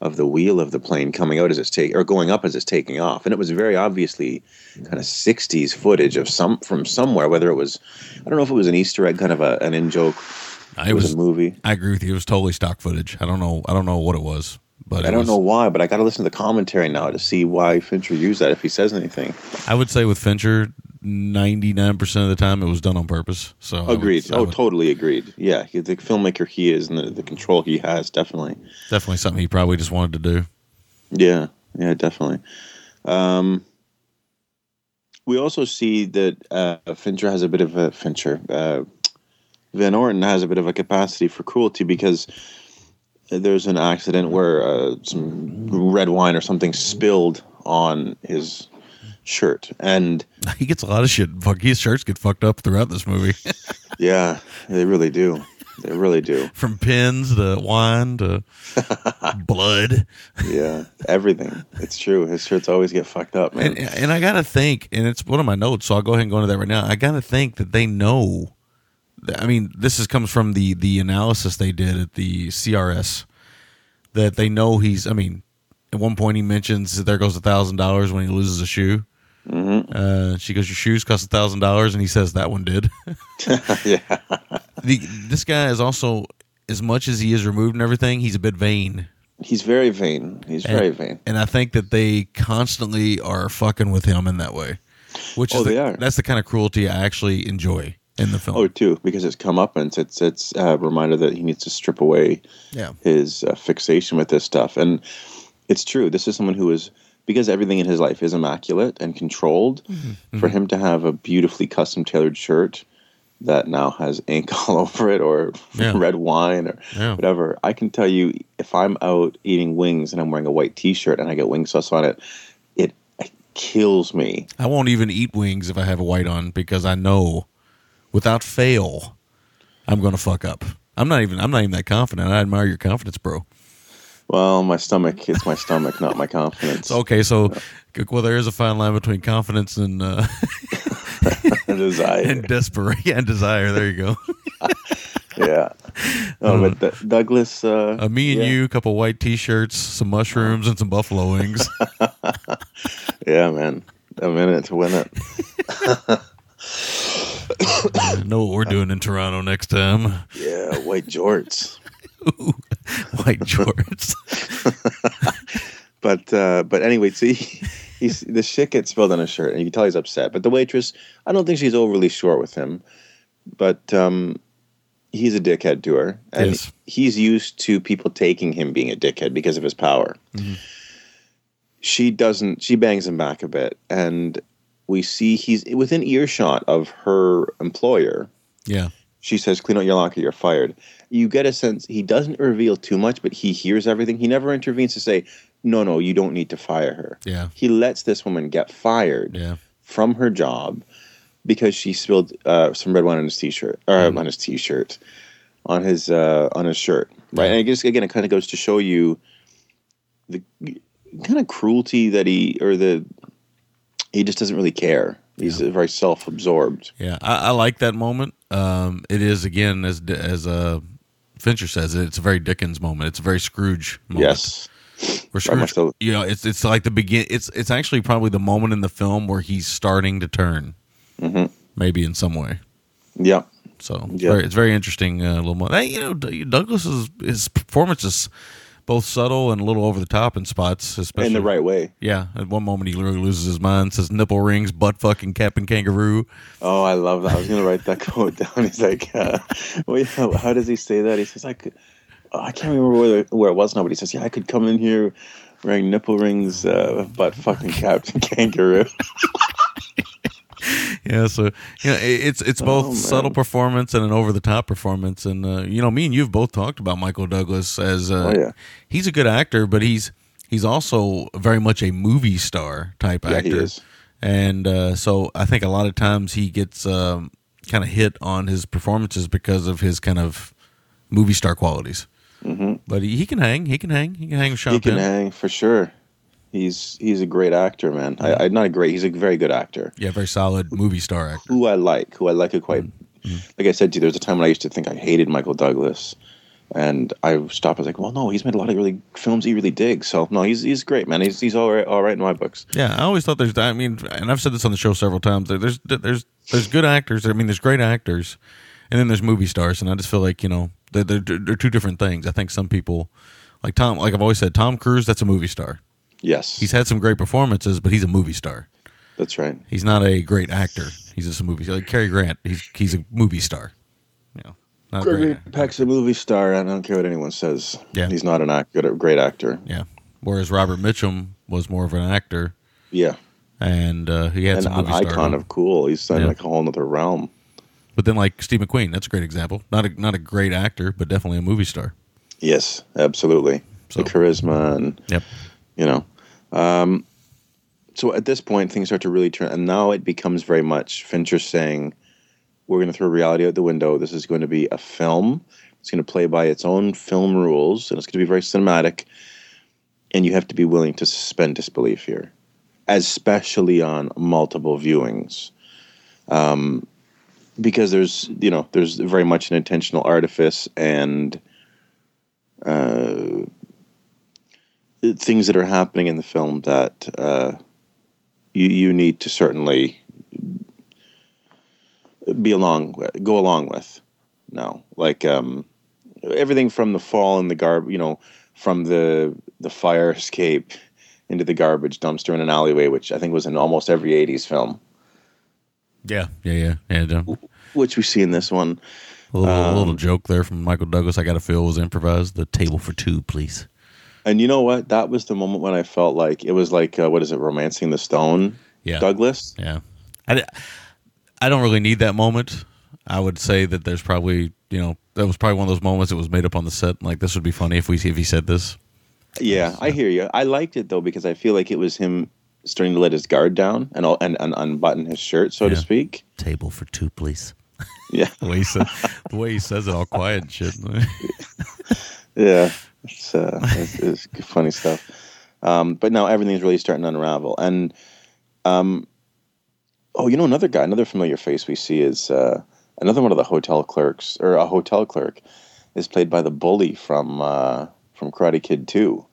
of the wheel of the plane coming out as it's taking or going up as it's taking off, and it was very obviously kind of '60s footage of some from somewhere. Whether it was, I don't know if it was an Easter egg, kind of a, an in joke.
It was
a movie.
I agree with you. It was totally stock footage. I don't know. I don't know what it was, but
I don't
was-
know why, but I got to listen to the commentary now to see why Fincher used that if he says anything.
I would say with Fincher, ninety nine percent of the time it was done on purpose. So I would-
Agreed. Oh,
would-
totally agreed. Yeah, he, the filmmaker he is and the, the control he has, definitely.
definitely something he probably just wanted to do.
Yeah, yeah, definitely. Um, we also see that uh, Fincher has a bit of a Fincher. Uh, Van Orton has a bit of a capacity for cruelty because there's an accident where uh, some red wine or something spilled on his shirt, and
He gets a lot of shit. Fuck, his shirts get fucked up throughout this movie,
yeah, they really do. They really do.
from pins to wine to blood.
Yeah, everything. It's true. His shirts always get fucked up, man.
And, and I gotta think, and it's one of my notes, so I'll go ahead and go into that right now. I gotta think that they know. I mean, this is comes from the the analysis they did at the CRS. That they know he's. I mean, at one point he mentions that there goes a thousand dollars when he loses a shoe.
Mm-hmm.
Uh, she goes, "Your shoes cost a thousand dollars," and he says that one did.
yeah.
The, this guy is also, as much as he is removed and everything, he's a bit vain.
He's very vain. He's very vain.
And I think that they constantly are fucking with him in that way. Which
Oh,
is the,
they are.
that's the kind of cruelty I actually enjoy in the film.
Oh, too, because it's come up and it's it's a reminder that he needs to strip away
Yeah.
his uh, fixation with this stuff. And it's true. This is someone who is because everything in his life is immaculate and controlled.
Mm-hmm.
For him to have a beautifully custom tailored shirt that now has ink all over it, or
Yeah.
red wine, or
Yeah.
whatever, I can tell you if I'm out eating wings and I'm wearing a white T-shirt and I get wing sauce on it, it kills me.
I won't even eat wings if I have a white on because I know without fail I'm going to fuck up. I'm not even I'm not even that confident. I admire your confidence, bro.
Well, my stomach, it's my stomach, not my confidence.
Okay, so well there is a fine line between confidence and uh
Desire.
and desperation and desire. There you go.
yeah. Oh, but the, Douglas. Uh,
Uh, me and
yeah.
you, a couple white t-shirts, some mushrooms, and some buffalo wings.
Yeah, man. A minute to win it.
know what we're doing in Toronto next time.
Yeah, white jorts.
White jorts.
But uh, but anyway, see, he's the shit gets spilled on his shirt, and you can tell he's upset. But the waitress, I don't think she's overly short with him. but um, he's a dickhead to her, and
Yes.
he's used to people taking him being a dickhead because of his power. She doesn't. She bangs him back a bit, and we see he's within earshot of her employer.
Yeah.
She says, "Clean out your locker. You're fired." You get a sense he doesn't reveal too much, but he hears everything. He never intervenes to say, "No, no, you don't need to fire her."
Yeah.
He lets this woman get fired
Yeah.
from her job because she spilled uh, some red wine on his t-shirt or
Mm-hmm.
on his t-shirt on his uh, on his shirt right and I guess again it kind of goes to show you the kind of cruelty that he or the he just doesn't really care he's very self-absorbed
Yeah, I, I like that moment. Um, it is again as as uh, Fincher says, it's a very Dickens moment. It's a very Scrooge moment.
yes
where Scrooge,
so.
you know, it's it's like the begin. It's it's actually probably the moment in the film where he's starting to turn,
Mm-hmm.
maybe in some way.
yeah
So it's,
Yeah.
very, it's very interesting. Uh, little mo- hey, you know, Douglas's his performance is both subtle and a little over the top in spots, especially
in the right way.
Yeah, at one moment he literally loses his mind, says nipple rings, butt fucking Captain Kangaroo.
oh I love that. I was gonna write that quote down. He's like uh, well yeah, how does he say that? He says I could oh, I can't remember where, where it was now but he says yeah I could come in here wearing nipple rings uh, but fucking Captain Kangaroo
Yeah, so you know, it- it's it's both
Oh,
subtle performance and an over the top performance, and uh, you know, me and you've both talked about Michael Douglas as uh,
Oh, yeah.
he's a good actor, but he's he's also very much a movie star type
Yeah, he
actor,
is.
and uh, so I think a lot of times he gets um, kind of hit on his performances because of his kind of movie star qualities. Mm-hmm. But he, he can hang, he can hang, he can hang with Sean
He can
Penn.
hang for sure. He's he's a great actor, man. I, I not a great. He's a very good actor.
Yeah, very solid movie star actor.
Who I like. Who I like. Quite.
Mm-hmm.
Like I said to you, there was a time when I used to think I hated Michael Douglas, and I stopped. I was like, well, no, he's made a lot of really films he really digs. So no, he's he's great, man. He's he's all right, all right in my books.
Yeah, I always thought there's. I mean, and I've said this on the show several times. There's there's there's good actors. I mean, there's great actors, and then there's movie stars. And I just feel like you know they're they're, they're two different things. I think some people, like Tom, like I've always said, Tom Cruise, that's a movie star.
Yes,
He's had some great performances, but he's a movie star.
that's right.
He's not a great actor. He's just a movie. Star. Like Cary Grant, he's he's a movie star. You know, not a
Gregory
great.
Peck's a movie star. and I don't care what anyone says.
Yeah.
he's not an act, good, great actor.
Yeah. Whereas Robert Mitchum was more of an actor,
Yeah,
and uh, he had
and
some
an
movie
icon of cool. He's in
Yeah.
like a whole other realm.
But then, like Steve McQueen, that's a great example. Not a not a great actor, but definitely a movie star.
Yes, absolutely.
So-
The charisma and
Yep.
you know. Um, so at this point, things start to really turn, and now it becomes very much Fincher saying, "We're going to throw reality out the window. This is going to be a film. It's going to play by its own film rules, and it's going to be very cinematic. And you have to be willing to suspend disbelief here, especially on multiple viewings." Um, because there's, you know, there's very much an intentional artifice and uh, things that are happening in the film that uh, you you need to certainly be along with, go along with. No, like um, everything from the fall in the garb, you know, from the the fire escape into the garbage dumpster in an alleyway, which I think was in almost every '80s film,
Yeah, yeah, yeah, yeah. John.
which we see in this one.
A little,
Um,
little joke there from Michael Douglas. I got to feel was improvised. The table for two, please.
And you know what? That was the moment when I felt like it was like uh, what is it, romancing the stone?
Yeah.
Douglas.
Yeah, I, I don't really need that moment. I would say that there's probably you know that was probably one of those moments that was made up on the set. Like this would be funny if we if he said this.
Yeah, I hear you. I liked it though because I feel like it was him starting to let his guard down and all, and, and unbutton his shirt, so to speak.
Table for two, please.
Yeah,
The way he said, the way he says it, all quiet and shit.
yeah, it's, uh, it's, it's funny stuff. Um, but now everything's really starting to unravel, and um, oh, you know, another guy, another familiar face we see is uh, another one of the hotel clerks, or a hotel clerk, is played by the bully from uh, from Karate Kid Two.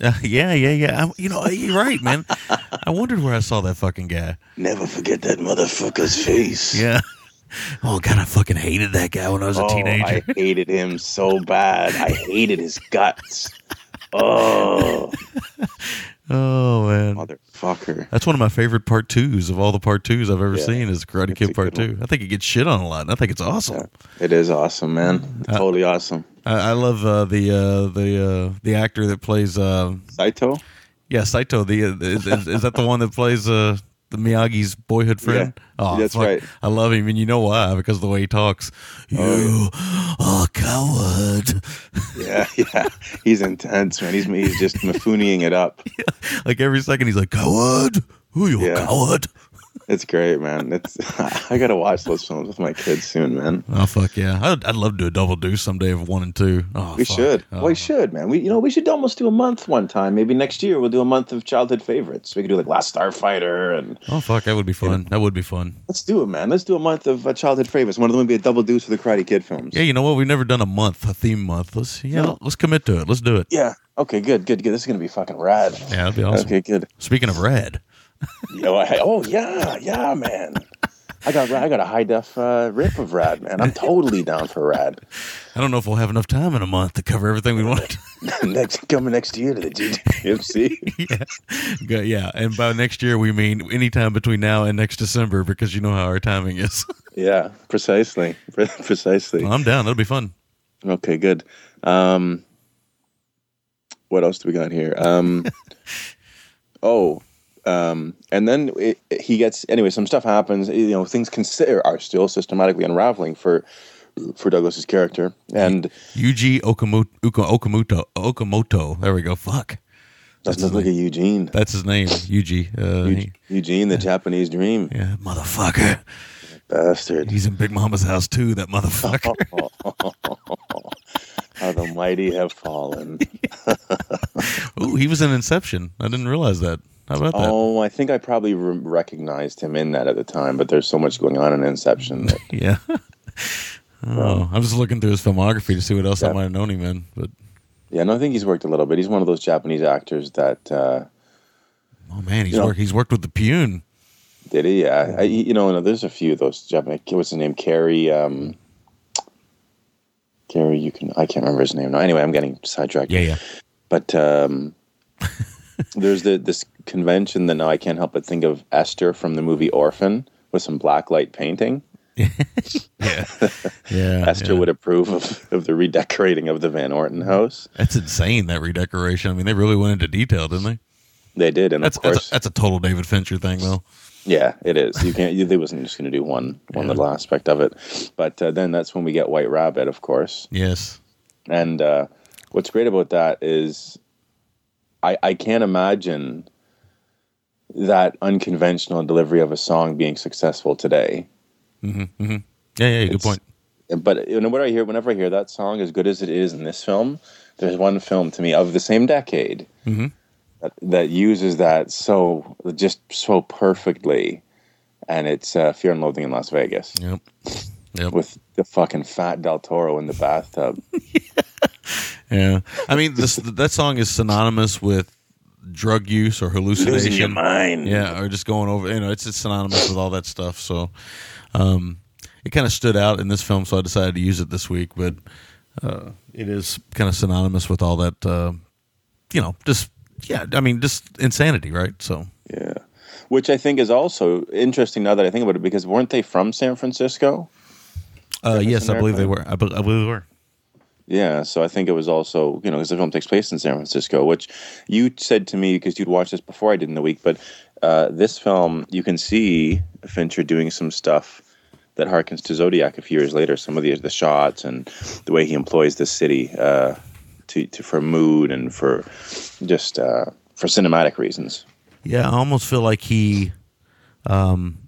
Uh, yeah, yeah, yeah. I, you know, you're right, man. I wondered where I saw that fucking guy.
Never forget that motherfucker's face.
Yeah. Oh god, I fucking hated that guy when I was a
Oh,
teenager.
I hated him so bad. I hated his guts. Oh,
Oh man,
Motherfucker.
that's one of my favorite part twos of all the part twos I've ever
Yeah.
seen. Is Karate Kid Part Two. I think it gets shit on a lot. and I think it's awesome.
It is awesome, man. Totally awesome.
I, I love uh, the uh, the uh, the actor that plays. Uh,
Saito?
yeah, Saito. The uh, is, is, is that the one that plays uh, the Miyagi's boyhood friend?
Yeah,
oh,
that's
fuck.
right.
I love him, and you know why? Because of the way he talks. Oh. You are a coward.
Yeah, yeah. He's intense, man. He's he's just mafooning it up.
like every second, he's like, "Coward, who you
Yeah.
coward?"
It's great, man. It's I gotta watch those films with my kids soon, man.
Oh fuck yeah! I'd, I'd love to do a double deuce someday of one and two. Oh,
We
fuck.
should.
Oh.
We should, man. We you know we should almost do a month one time. Maybe next year we'll do a month of childhood favorites. We could do like Last Starfighter and
Oh fuck, that would be fun. That would be fun.
let's do it, man. Let's do a month of uh, childhood favorites. One of them would be a double deuce for the Karate Kid films.
Yeah, you know what? We've never done a month, a theme month. Let's yeah,
No.
let's commit to it. Let's do it.
Yeah. Okay. Good. Good. Good. This is gonna be fucking rad.
Yeah, that'd be awesome.
Okay. Good.
Speaking of red,
Yo, I, oh yeah, yeah, man. I got I got a high def uh, rip of rad, man. I'm totally down for rad.
I don't know if we'll have enough time in a month to cover everything we want.
next coming next year to the GGMC.
yeah. Yeah, and by next year we mean anytime between now and next December because you know how our timing is.
yeah, precisely, Pre- precisely.
I'm down. That'll be fun.
Okay, good. Um, what else do we got here? Um, oh, um, and then it, he gets anyway. Some stuff happens. You know, things consider are still systematically unraveling for for Douglas's character, and
Yuji Okamoto. Okamoto. Okamoto. There we go. Fuck.
doesn't look like a Eugene.
That's his name. Yuji. Uh, he-
Eugene, the Japanese dream,
yeah, motherfucker.
bastard.
He's in Big Mama's house too. That motherfucker.
How the mighty have fallen.
Ooh, he was in Inception. I didn't realize that. How about that?
Oh, I think I probably re- recognized him in that at the time, but there's so much going on in Inception. That,
Yeah. oh, I'm just looking through his filmography to see what else I might have known him in. But
yeah, no, I think he's worked a little bit. He's one of those Japanese actors that uh,
oh man, he's
know-
worked. He's worked with the Pune.
did he. Yeah, I, you know, there's a few of those Japanese. What's his name? Carrie. Um, Carrie, you can. I can't remember his name now. Anyway, I'm getting sidetracked.
Yeah, yeah.
But um, there's the this convention that now I can't help but think of Esther from the movie Orphan with some blacklight painting.
Yeah, yeah.
Esther
yeah.
would approve of, of the redecorating of the Van Orton house.
That's insane. That redecoration. I mean, they really went into detail, didn't they?
They did, and
That's
of course,
that's, a, that's a total David Fincher thing, though.
yeah, it is. You can't. You, they wasn't just going to do one one little aspect of it, but uh, then that's when we get White Rabbit, of course.
Yes.
And uh, what's great about that is, I I can't imagine that unconventional delivery of a song being successful today.
Yeah, yeah. Good
It's-
point.
But you know, I hear whenever I hear that song, as good as it is in this film, there's one film to me of the same decade
Mhm.
that, that uses that so just so perfectly, and it's uh, Fear and Loathing in Las Vegas
Yep. Yep.
with the fucking fat Del Toro in the bathtub.
Yeah. I mean, this that song is synonymous with drug use or hallucination.
Losing your mind.
Yeah, or just going over. You know, it's, it's synonymous with all that stuff. So, um, it kind of stood out in this film, so I decided to use it this week. But uh, it is kind of synonymous with all that. Uh, you know, just yeah. I mean, just insanity, right? So
Yeah. Which I think is also interesting now that I think about it, because weren't they from San Francisco?
uh, yes, I believe they were. I, be- I believe they were.
Yeah, so I think it was also, you know, because the film takes place in San Francisco, which you said to me because you'd watched this before I did in the week. But uh, this film, you can see Fincher doing some stuff that harkens to Zodiac a few years later. Some of the the shots and the way he employs the city uh, to, to for mood and for just uh, for cinematic reasons.
Yeah, I almost feel like he, um,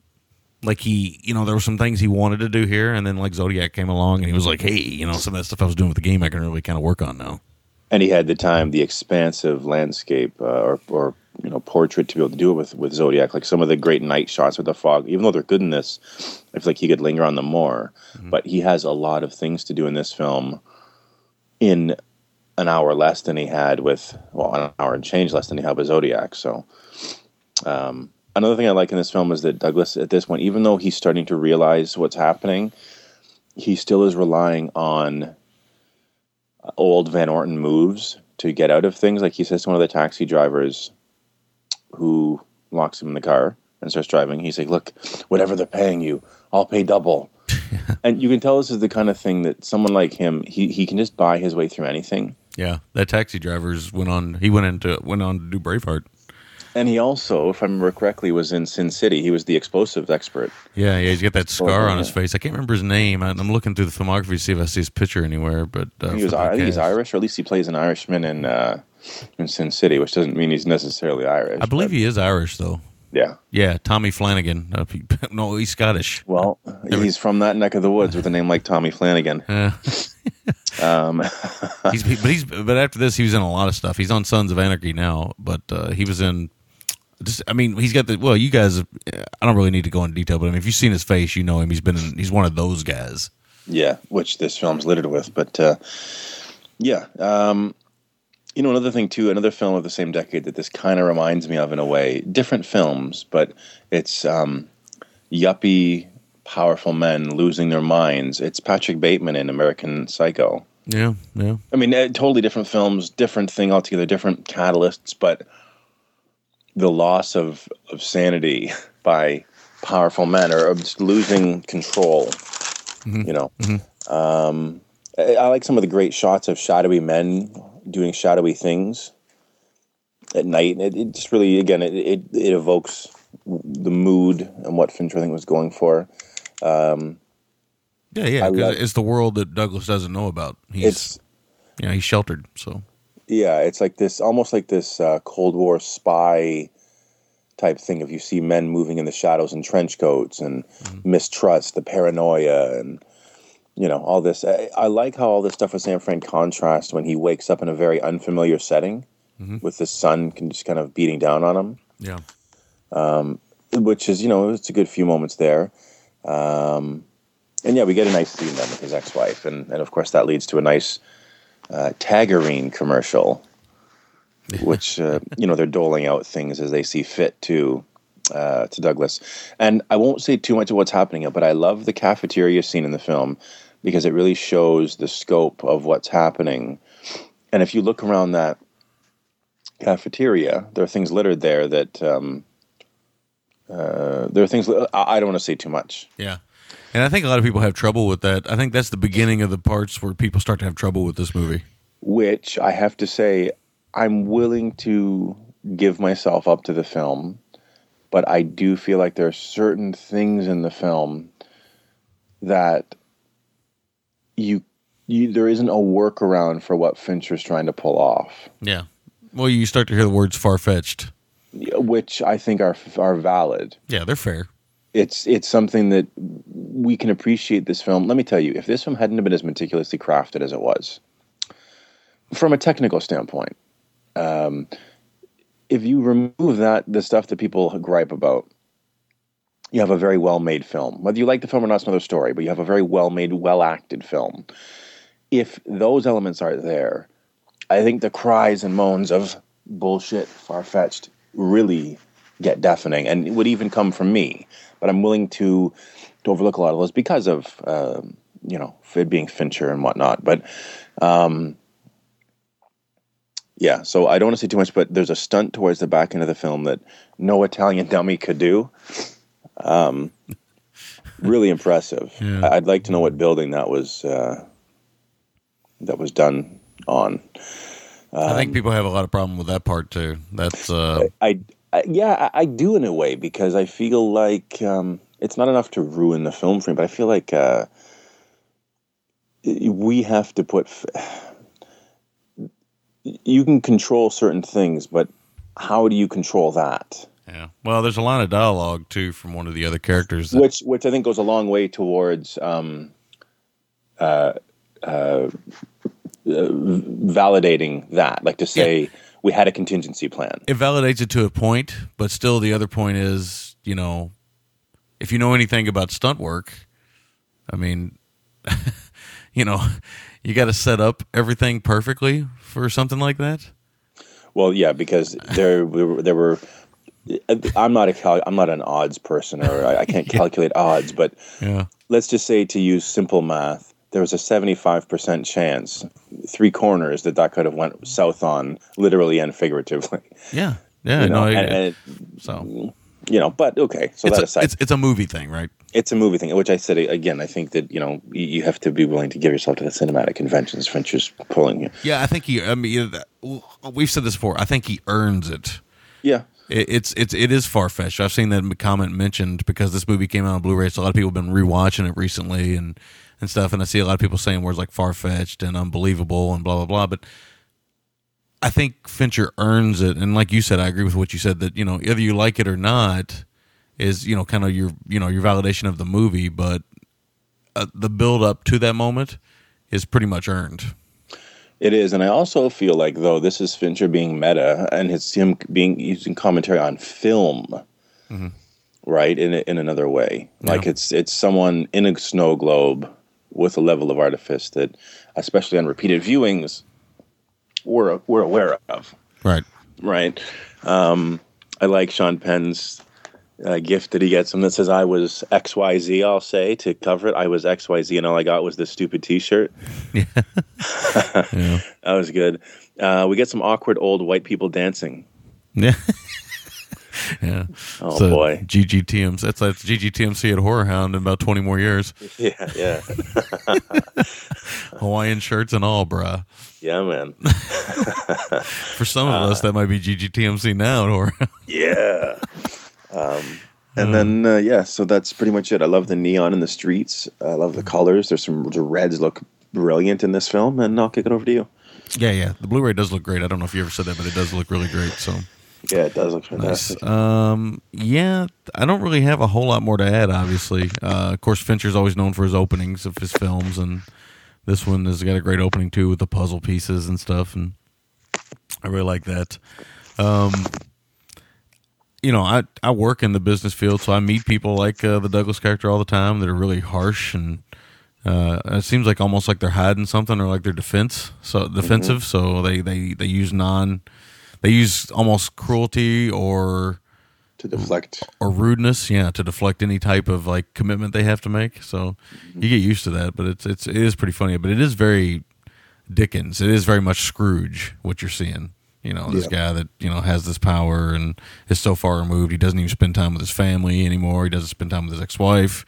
like he, you know, there were some things he wanted to do here, and then like Zodiac came along, and he was like, "Hey, you know, some of that stuff I was doing with the game, I can really kind of work on now."
and he had the time, the expansive landscape uh, or, or you know portrait to be able to do it with with Zodiac. Like some of the great night shots with the fog, even though they're good in this, I feel like he could linger on them more. But he has a lot of things to do in this film in an hour less than he had with well, an hour and change less than he had with Zodiac. So. Um, Another thing I like in this film is that Douglas, at this point, even though he's starting to realize what's happening, he still is relying on old Van Orton moves to get out of things. Like he says to one of the taxi drivers, who locks him in the car and starts driving. He's like, "Look, whatever they're paying you, I'll pay double." and you can tell this is the kind of thing that someone like him, he he can just buy his way through anything.
Yeah, that taxi driver's went on. He went into went on to do Braveheart.
And he also, if I remember correctly, was in Sin City. He was the explosives expert.
Yeah, yeah, he's got that scar on his face. I can't remember his name. I'm looking through the filmography to see if I see his picture anywhere. But uh,
he was, I think he's. Irish, or at least he plays an Irishman in uh, in Sin City, which doesn't mean he's necessarily Irish.
I believe
but-
he is Irish though.
Yeah.
Yeah, Tommy Flanagan. Uh, no, he's Scottish.
Well, he's from that neck of the woods with a name like Tommy Flanagan. Um,
he's, but he's but after this, he was in a lot of stuff. He's on Sons of Anarchy now, but uh, he was in. Just, I mean, he's got the. Well, you guys, I don't really need to go into detail, but I mean, if you've seen his face, you know him. He's been. In, he's one of those guys.
yeah, which this film's littered with. But uh, yeah, um, you know, another thing too, another film of the same decade that this kind of reminds me of in a way. Different films, but it's um, yuppie, powerful men losing their minds. It's Patrick Bateman in American Psycho.
Yeah, yeah.
I mean, eh, totally different films, different thing altogether, different catalysts, but the loss of, of sanity by powerful men or of just losing control, you know. Um, I, I like some of the great shots of shadowy men doing shadowy things at night. It, it just really, again, it, it, it evokes the mood and what Fincher, I think, was going for. Um,
Yeah, yeah. Because it's the world that Douglas doesn't know about. He's,
it's
you know, he's sheltered. So
Yeah, it's like this, almost like this uh, Cold War spy type thing. If you see men moving in the shadows in trench coats and mistrust, the paranoia, and you know all this. I, I like how all this stuff with San Fran contrasts when he wakes up in a very unfamiliar setting with the sun can just kind of beating down on him,
yeah,
which is you know it's a good few moments there. Um, and yeah, we get a nice scene then with his ex-wife, and and of course that leads to a nice uh, Tagarine commercial which uh, you know they're doling out things as they see fit to uh, to Douglas. And I won't say too much of what's happening, but I love the cafeteria scene in the film because it really shows the scope of what's happening. And if you look around that cafeteria, there are things littered there that um, uh, there are things. I I don't want to say too much.
yeah. And I think a lot of people have trouble with that. I think that's the beginning of the parts where people start to have trouble with this movie.
which I have to say, I'm willing to give myself up to the film, but I do feel like there are certain things in the film that you, you there isn't a workaround for what Fincher's trying to pull off,
Yeah. Well, you start to hear the words far fetched.
which I think are are valid.
Yeah, they're fair.
It's it's something that we can appreciate this film. Let me tell you, if this film hadn't been as meticulously crafted as it was, from a technical standpoint, um, if you remove that the stuff that people gripe about, you have a very well made film. Whether you like the film or not, is another story. But you have a very well made, well acted film. If those elements are there, I think the cries and moans of bullshit, far fetched, really get deafening, and it would even come from me. But I'm willing to to overlook a lot of those because of um, you know it being Fincher and whatnot. But um, yeah, so I don't want to say too much, but there's a stunt towards the back end of the film that no Italian dummy could do. Um, really impressive.
Yeah.
I'd like to know what building that was uh, that was done on.
I think people have a lot of problem with that part too. That's uh,
I, I yeah, I, I do in a way because I feel like um, it's not enough to ruin the film for me, but I feel like uh, we have to put. f- You can control certain things, but how do you control that?
yeah. Well, there's a line of dialogue too from one of the other characters. That,
Which, which I think goes a long way towards um, uh, uh, uh, validating that. Like to say we had a contingency plan.
it validates it to a point, but still, the other point is, you know, if you know anything about stunt work, I mean, you know, you got to set up everything perfectly for something like that.
Well, yeah, because there were there were. I'm not a cal- I'm not an odds person, or I, I can't calculate odds. But
Yeah.
let's just say to use simple math, there was a 75 percent chance, three corners that that could have went south on, literally and figuratively.
Yeah. Yeah,
you know,
no,
and, and it-
so
you know, but okay. So
it's
that
a,
aside,
it's it's a movie thing, right?
it's a movie thing, which I said again. I think that you know you, you have to be willing to give yourself to the cinematic conventions. Fincher's pulling you.
Yeah, I think he. I mean, we've said this before. I think he earns it.
Yeah,
It, it's it's it is far fetched. I've seen that comment mentioned because this movie came out on Blu-ray. So a lot of people have been rewatching it recently and and stuff. And I see a lot of people saying words like far fetched and unbelievable and blah blah blah. But I think Fincher earns it. And like you said, I agree with what you said that you know either you like it or not is you know kind of your you know your validation of the movie, but uh, the build up to that moment is pretty much earned.
it is, and I also feel like though this is Fincher being meta, and it's him being using commentary on film, right? In in another way, like it's it's someone in a snow globe with a level of artifice that, especially on repeated viewings, we're we're aware of.
Right.
right? Um, I like Sean Penn's uh, gift that he gets him that says, I was XYZ, I'll say, to cover it. I was XYZ, and all I got was this stupid t shirt.
Yeah.
That was good. Uh, we get some awkward old white people dancing.
Yeah. yeah.
Oh,
So,
boy.
GGTMC. That's like GGTMC at Horror Hound in about 20 more years.
Yeah, yeah.
Hawaiian shirts and all, bruh.
yeah, man.
For some of us, that might be GGTMC now at Horror Hound.
Yeah. Um, and then, uh, yeah, so that's pretty much it. I love the neon in the streets. I love the colors. There's some, the reds look brilliant in this film, and I'll kick it over to you.
Yeah, yeah. The Blu ray does look great. I don't know if you ever said that, but it does look really great. So
Yeah, it does look
nice. Um, yeah, I don't really have a whole lot more to add, obviously. Uh, of course, Fincher's always known for his openings of his films, and this one has got a great opening too with the puzzle pieces and stuff, and I really like that. Um, you know, I I work in the business field, so I meet people like uh, the Douglas character all the time that are really harsh and. Uh, it seems like almost like they're hiding something or like they're defense so defensive so they, they they use non they use almost cruelty or
to deflect.
or rudeness, yeah, to deflect any type of like commitment they have to make. So mm-hmm. you get used to that, but it's it's it is pretty funny. But it is very Dickens. It is very much Scrooge what you're seeing. You know, this
Yeah.
guy that you know has this power and is so far removed. He doesn't even spend time with his family anymore. He doesn't spend time with his ex-wife.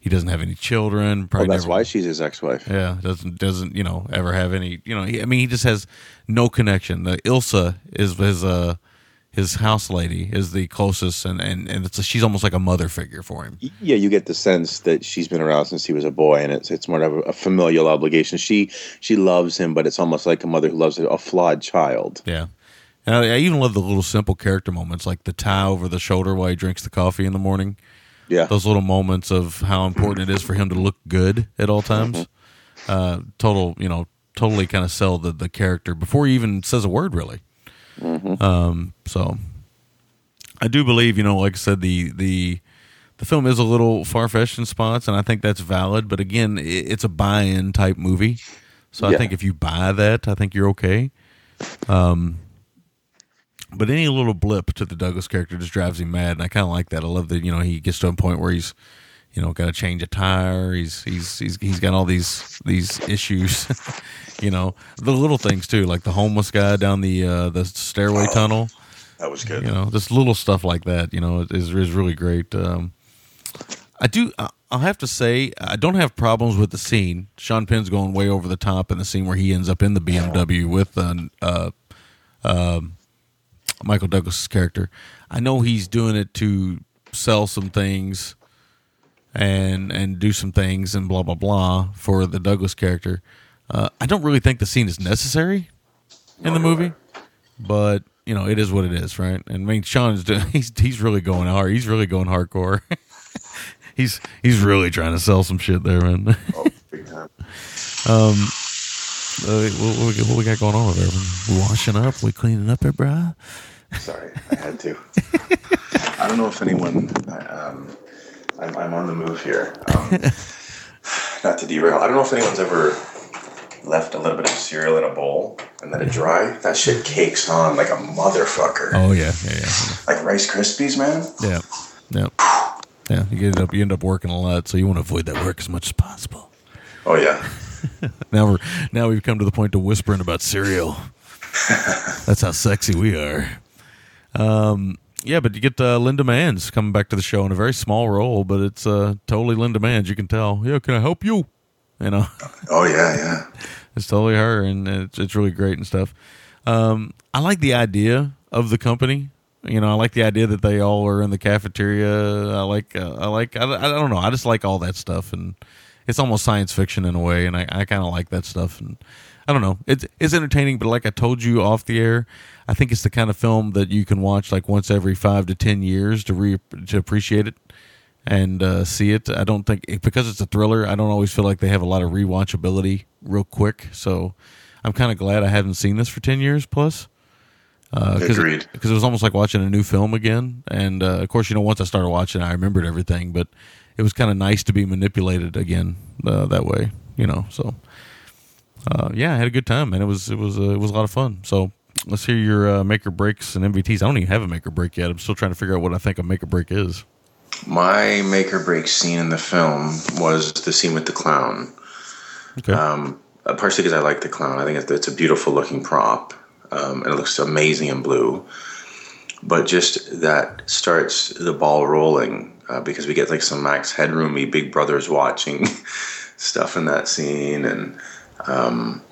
He doesn't have any children.
Well,
Probably
that's
never-
why she's his ex-wife.
yeah, doesn't doesn't you know ever have any you know he, I mean he just has no connection. The Ilsa is his uh his house lady is the closest and and and it's a, she's almost like a mother figure for him.
Yeah, you get the sense that she's been around since he was a boy, and it's it's more of a, familial obligation. She she loves him, but it's almost like a mother who loves a, a flawed child.
Yeah. And I, I even love the little simple character moments like the tie over the shoulder while he drinks the coffee in the morning.
Yeah,
Those little moments of how important it is for him to look good at all times. Uh, total, you know, totally kind of sell the, the character before he even says a word, really. Um, so I do believe, you know, like I said, the the the film is a little far fetched in spots, and I think that's valid. But again, i it's a buy in type movie, so I think if you buy that, I think you're okay. Um, but any little blip to the Douglas character just drives him mad, and I kind of like that. I love that you know he gets to a point where he's you know got to change a tire. He's he's he's he's got all these these issues. you know the little things too, like the homeless guy down the uh, the stairway tunnel.
that was good.
You know, just little stuff like that. You know, is is really great. Um, I do. I- I'll have to say, I don't have problems with the scene. Sean Penn's going way over the top in the scene where he ends up in the BMW with uh, uh, um, Michael Douglas's character. I know he's doing it to sell some things and and do some things and blah blah blah for the Douglas character. Uh, I don't really think the scene is necessary in the movie, but you know it is what it is, right? And I mean, Sean's doing, he's he's really going hard. He's really going hardcore. he's he's really trying to sell some shit there, man.
Oh, big time.
Um, uh, what, what, we- what we got going on over there? We washing up? We cleaning up it, bruh?
Sorry, I had to. I don't know if anyone. Um, I'm, I'm on the move here. Um, not to derail. I don't know if anyone's ever left a little bit of cereal in a bowl and let it dry. That shit cakes on like a motherfucker.
Oh yeah, yeah, yeah,
Like Rice Krispies, man.
yeah, yeah, yeah. You get up, you end up working a lot, so you want to avoid that work as much as possible.
Oh yeah.
Now we're now we've come to the point of whispering about cereal. That's how sexy we are. Um, yeah, but you get uh, Linda Manz coming back to the show in a very small role, but it's uh, totally Linda Manz. You can tell. Yeah, can I help you? You know,
Oh yeah, yeah.
it's totally her, and it's it's really great and stuff. Um, I like the idea of the company. You know, I like the idea that they all are in the cafeteria. I like, uh, I like, I, I don't know. I just like all that stuff, and it's almost science fiction in a way, and I, I kind of like that stuff. And I don't know, it's it's entertaining, but like I told you off the air, I think it's the kind of film that you can watch like once every five to ten years to re to appreciate it and uh, see it. I don't think because it's a thriller. I don't always feel like they have a lot of rewatchability real quick. So I'm kind of glad I haven't seen this for ten years plus. Because
Agreed.
it, it was almost like watching a new film again. And uh, of course, you know, once I started watching, I remembered everything. But it was kind of nice to be manipulated again uh, that way. You know, so uh, yeah, I had a good time, and it was it was uh, it was a lot of fun. So let's hear your uh, make or breaks and MVTs. I don't even have a make or break yet. I'm still trying to figure out what I think a make or break is.
My make or break scene in the film was the scene with the clown.
Okay.
Um, uh, partially because I like the clown. I think it's, it's a beautiful looking prop, um, and it looks amazing in blue. But just that starts the ball rolling uh, because we get like some Max Headroomy Big Brothers watching stuff in that scene, and um,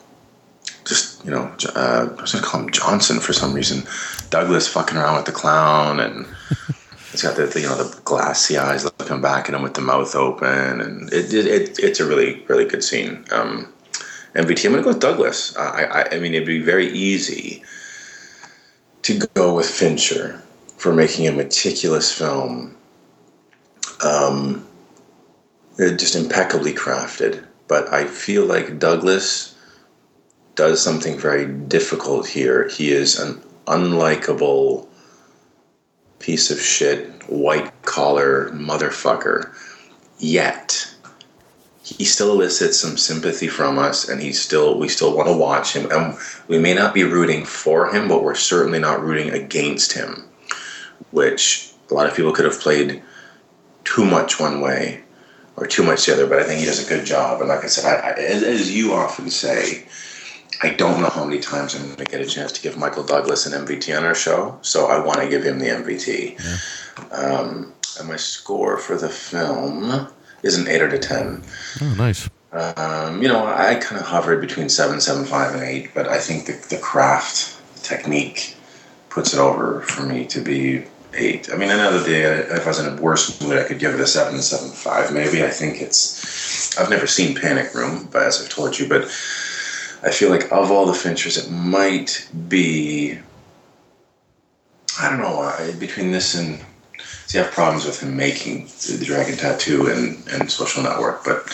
just you know, uh, I was gonna call him Johnson for some reason. Douglas fucking around with the clown, and he's got the, the you know the glassy eyes looking back at him with the mouth open, and it, it, it it's a really really good scene. Um, MVT, I'm gonna go with Douglas. I, I I mean it'd be very easy to go with Fincher for making a meticulous film, um, just impeccably crafted. But I feel like Douglas does something very difficult here. He is an unlikable piece of shit, white collar motherfucker. Yet he still elicits some sympathy from us, and he's still we still want to watch him. And we may not be rooting for him, but we're certainly not rooting against him, which a lot of people could have played too much one way or too much the other. But I think he does a good job. And like I said, I, I, as, as you often say, I don't know how many times I'm going to get a chance to give Michael Douglas an MVT on our show, so I want to give him the MVT. Um, and my score for the film is an eight out of ten.
Oh, nice.
Um, you know, I kind of hovered between seven, seven, five, and eight, but I think the, the craft, the technique, puts it over for me to be eight. I mean, another day, if I was in a worse mood, I could give it a seven, seven, five, maybe. I think it's. I've never seen Panic Room, but as I've told you, but I feel like of all the Finchers, it might be. I don't know. I, between this and see, I have problems with him making the Dragon Tattoo and, and Social Network, but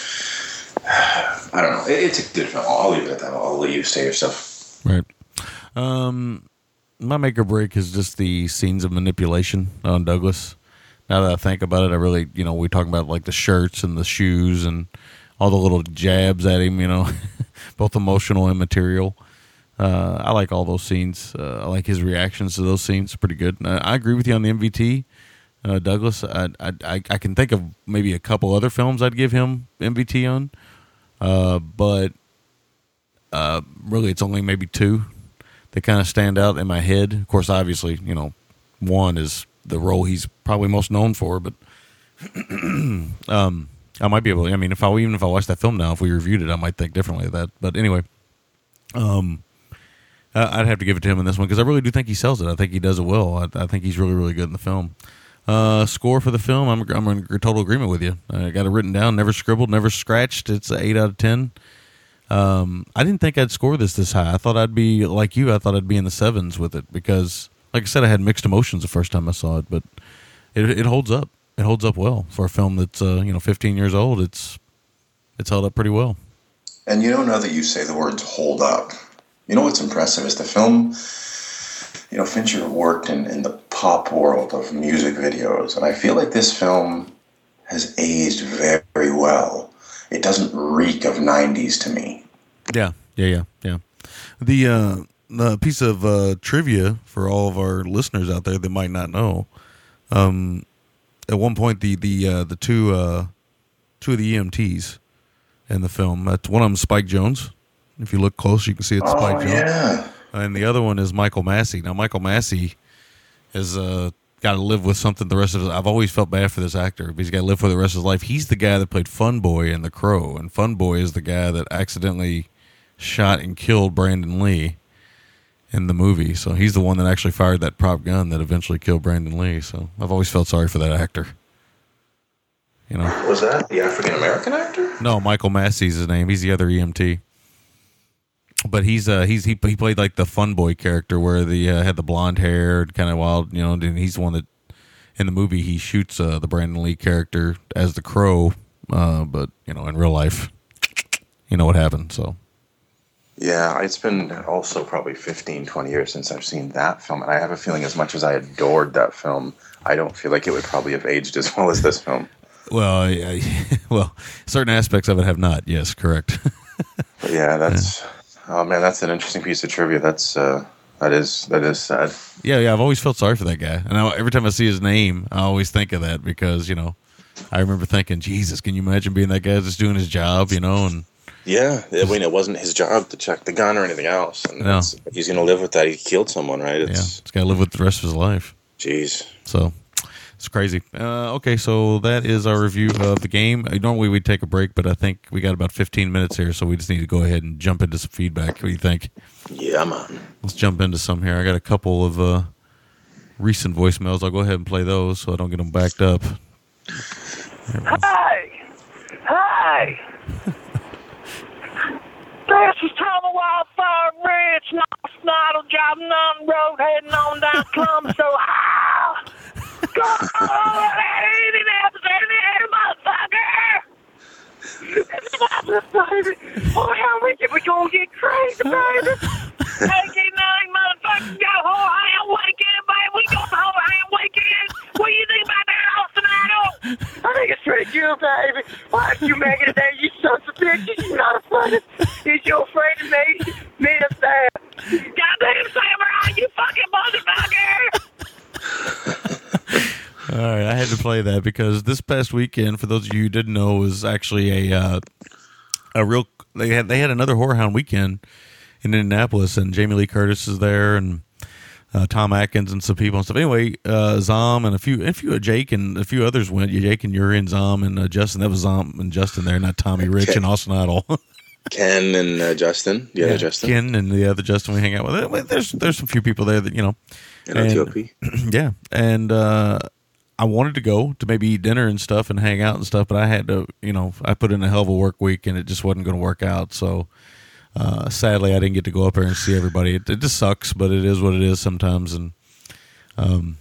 I don't know. It, it's a good film. I'll leave it at that. I'll let you say your stuff.
Right. Um, my make or break is just the scenes of manipulation on Douglas. Now that I think about it, I really, you know, we talk about like the shirts and the shoes and all the little jabs at him, you know, both emotional and material. Uh, I like all those scenes. Uh, I like his reactions to those scenes. Pretty good. Uh, I agree with you on the MVT, uh, Douglas. I, I I I can think of maybe a couple other films I'd give him MVT on, uh, but uh, really it's only maybe two that kind of stand out in my head. Of course, obviously, you know, one is the role he's probably most known for, but um, I might be able. To, I mean, if I even if I watched that film now, if we reviewed it, I might think differently of that. But anyway, um, I'd have to give it to him in this one because I really do think he sells it. I think he does it well. I, I think he's really really good in the film. Uh, score for the film, I'm I'm in total agreement with you. I got it written down, never scribbled, never scratched. It's an eight out of ten. Um, I didn't think I'd score this this high. I thought I'd be like you. I thought I'd be in the sevens with it because, like I said, I had mixed emotions the first time I saw it, but it it holds up. It holds up well for a film that's uh, you know 15 years old. It's it's held up pretty well.
And you know, now that you say the words "hold up," you know what's impressive is the film. You know, Fincher worked in, in the pop world of music videos, and I feel like this film has aged very well. It doesn't reek of '90s to me.
Yeah, yeah, yeah, yeah. The uh, the piece of uh, trivia for all of our listeners out there that might not know. Um, at one point, the the uh, the two uh, two of the EMTs in the film. That's one of them, Spike Jonze. If you look close, you can see it's Spike
oh
Jonze.
yeah,
And the other one is Michael Massee. Now, Michael Massee is uh, got to live with something the rest of his. I've always felt bad for this actor. But he's got to live for the rest of his life. He's the guy that played Fun Boy in The Crow, and Fun Boy is the guy that accidentally shot and killed Brandon Lee in the movie. So he's the one that actually fired that prop gun that eventually killed Brandon Lee. So I've always felt sorry for that actor. You know,
Was that the African American actor?
no, Michael Massee's his name. He's the other EMT. But he's uh he's he, he played like the fun boy character where the uh, had the blonde hair, kind of wild, you know. And he's the one that in the movie he shoots uh, the Brandon Lee character as the crow. Uh, but you know, in real life, you know what happened. So
Yeah, it's been also probably 15, 20 years since I've seen that film. And I have a feeling, as much as I adored that film, I don't feel like it would probably have aged as well as this film.
well, well, certain aspects of it have not. Yes, correct.
Yeah, that's oh man, that's an interesting piece of trivia. That's uh, that is that is sad.
Yeah, yeah. I've always felt sorry for that guy, and I, every time I see his name, I always think of that because you know, I remember thinking, Jesus, can you imagine being that guy just doing his job, you know? And
Yeah, I mean, it wasn't his job to check the gun or anything else, and
No.
he's going to live with that. He killed someone, right?
yeah, he's got to live with the rest of his life.
jeez.
So it's crazy. Uh, okay, so that is our review of the game. Uh, Normally we'd take a break, but I think we got about 15 minutes here, so we just need to go ahead and jump into some feedback. What do you think?
Yeah, man.
Let's jump into some here. I got a couple of uh, recent voicemails. I'll go ahead and play those so I don't get them backed up.
Hey! Hey! this is Tom of Wildfire Ridge, North Snidle, driving on the road, heading on down Columbus, Ohio. Go on, eating episode here, motherfucker! baby. Oh, how we we gonna get crazy, baby? Hey, nine motherfuckers, go Ohio weekend, baby. We go to Ohio weekend. What do you think about that? I think it's pretty baby. Why did you make it you? You're not Is you afraid of me? Me up there. Goddamn samurai, you fucking motherfucker!
All right, I had to play that because this past weekend, for those of you who didn't know, was actually a uh, a real. They had they had another horror hound weekend in Indianapolis, and Jamie Lee Curtis is there, and uh, Tom Atkins and some people and stuff. Anyway, uh, Zom and a few, a few, Jake and a few others went. Jake and Yuri and Zom and uh, Justin. That was Zom and Justin there, not Tommy Rich and Austin Idol.
Ken and uh, Justin, the other Justin,
Ken and the other Justin we hang out with. There's there's a few people there that you know.
and OTOP.
yeah, and uh, I wanted to go to maybe eat dinner and stuff and hang out and stuff, but I had to, you know, I put in a hell of a work week and it just wasn't going to work out. So uh, sadly, I didn't get to go up there and see everybody. It, it just sucks, but it is what it is sometimes. And um,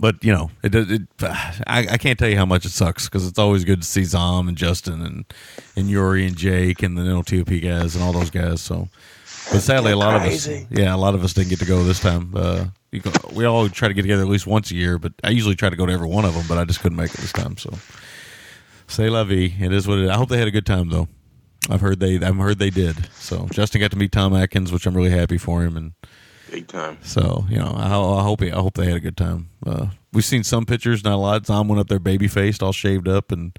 but you know, it, it, it I, I can't tell you how much it sucks because it's always good to see Zom and Justin and and Yuri and Jake and the NLTOP guys and all those guys. So. But sadly, a lot of us, yeah, a lot of us didn't get to go this time. Uh, you go, we all try to get together at least once a year, but I usually try to go to every one of them. But I just couldn't make it this time. So, say la vie. It is what it. is. I hope they had a good time though. I've heard they, I've heard they did. So Justin got to meet Tom Atkins, which I'm really happy for him, and
Big time.
so you know, I, I hope he, I hope they had a good time. Uh, we've seen some pictures, not a lot. Tom went up there baby faced, all shaved up, and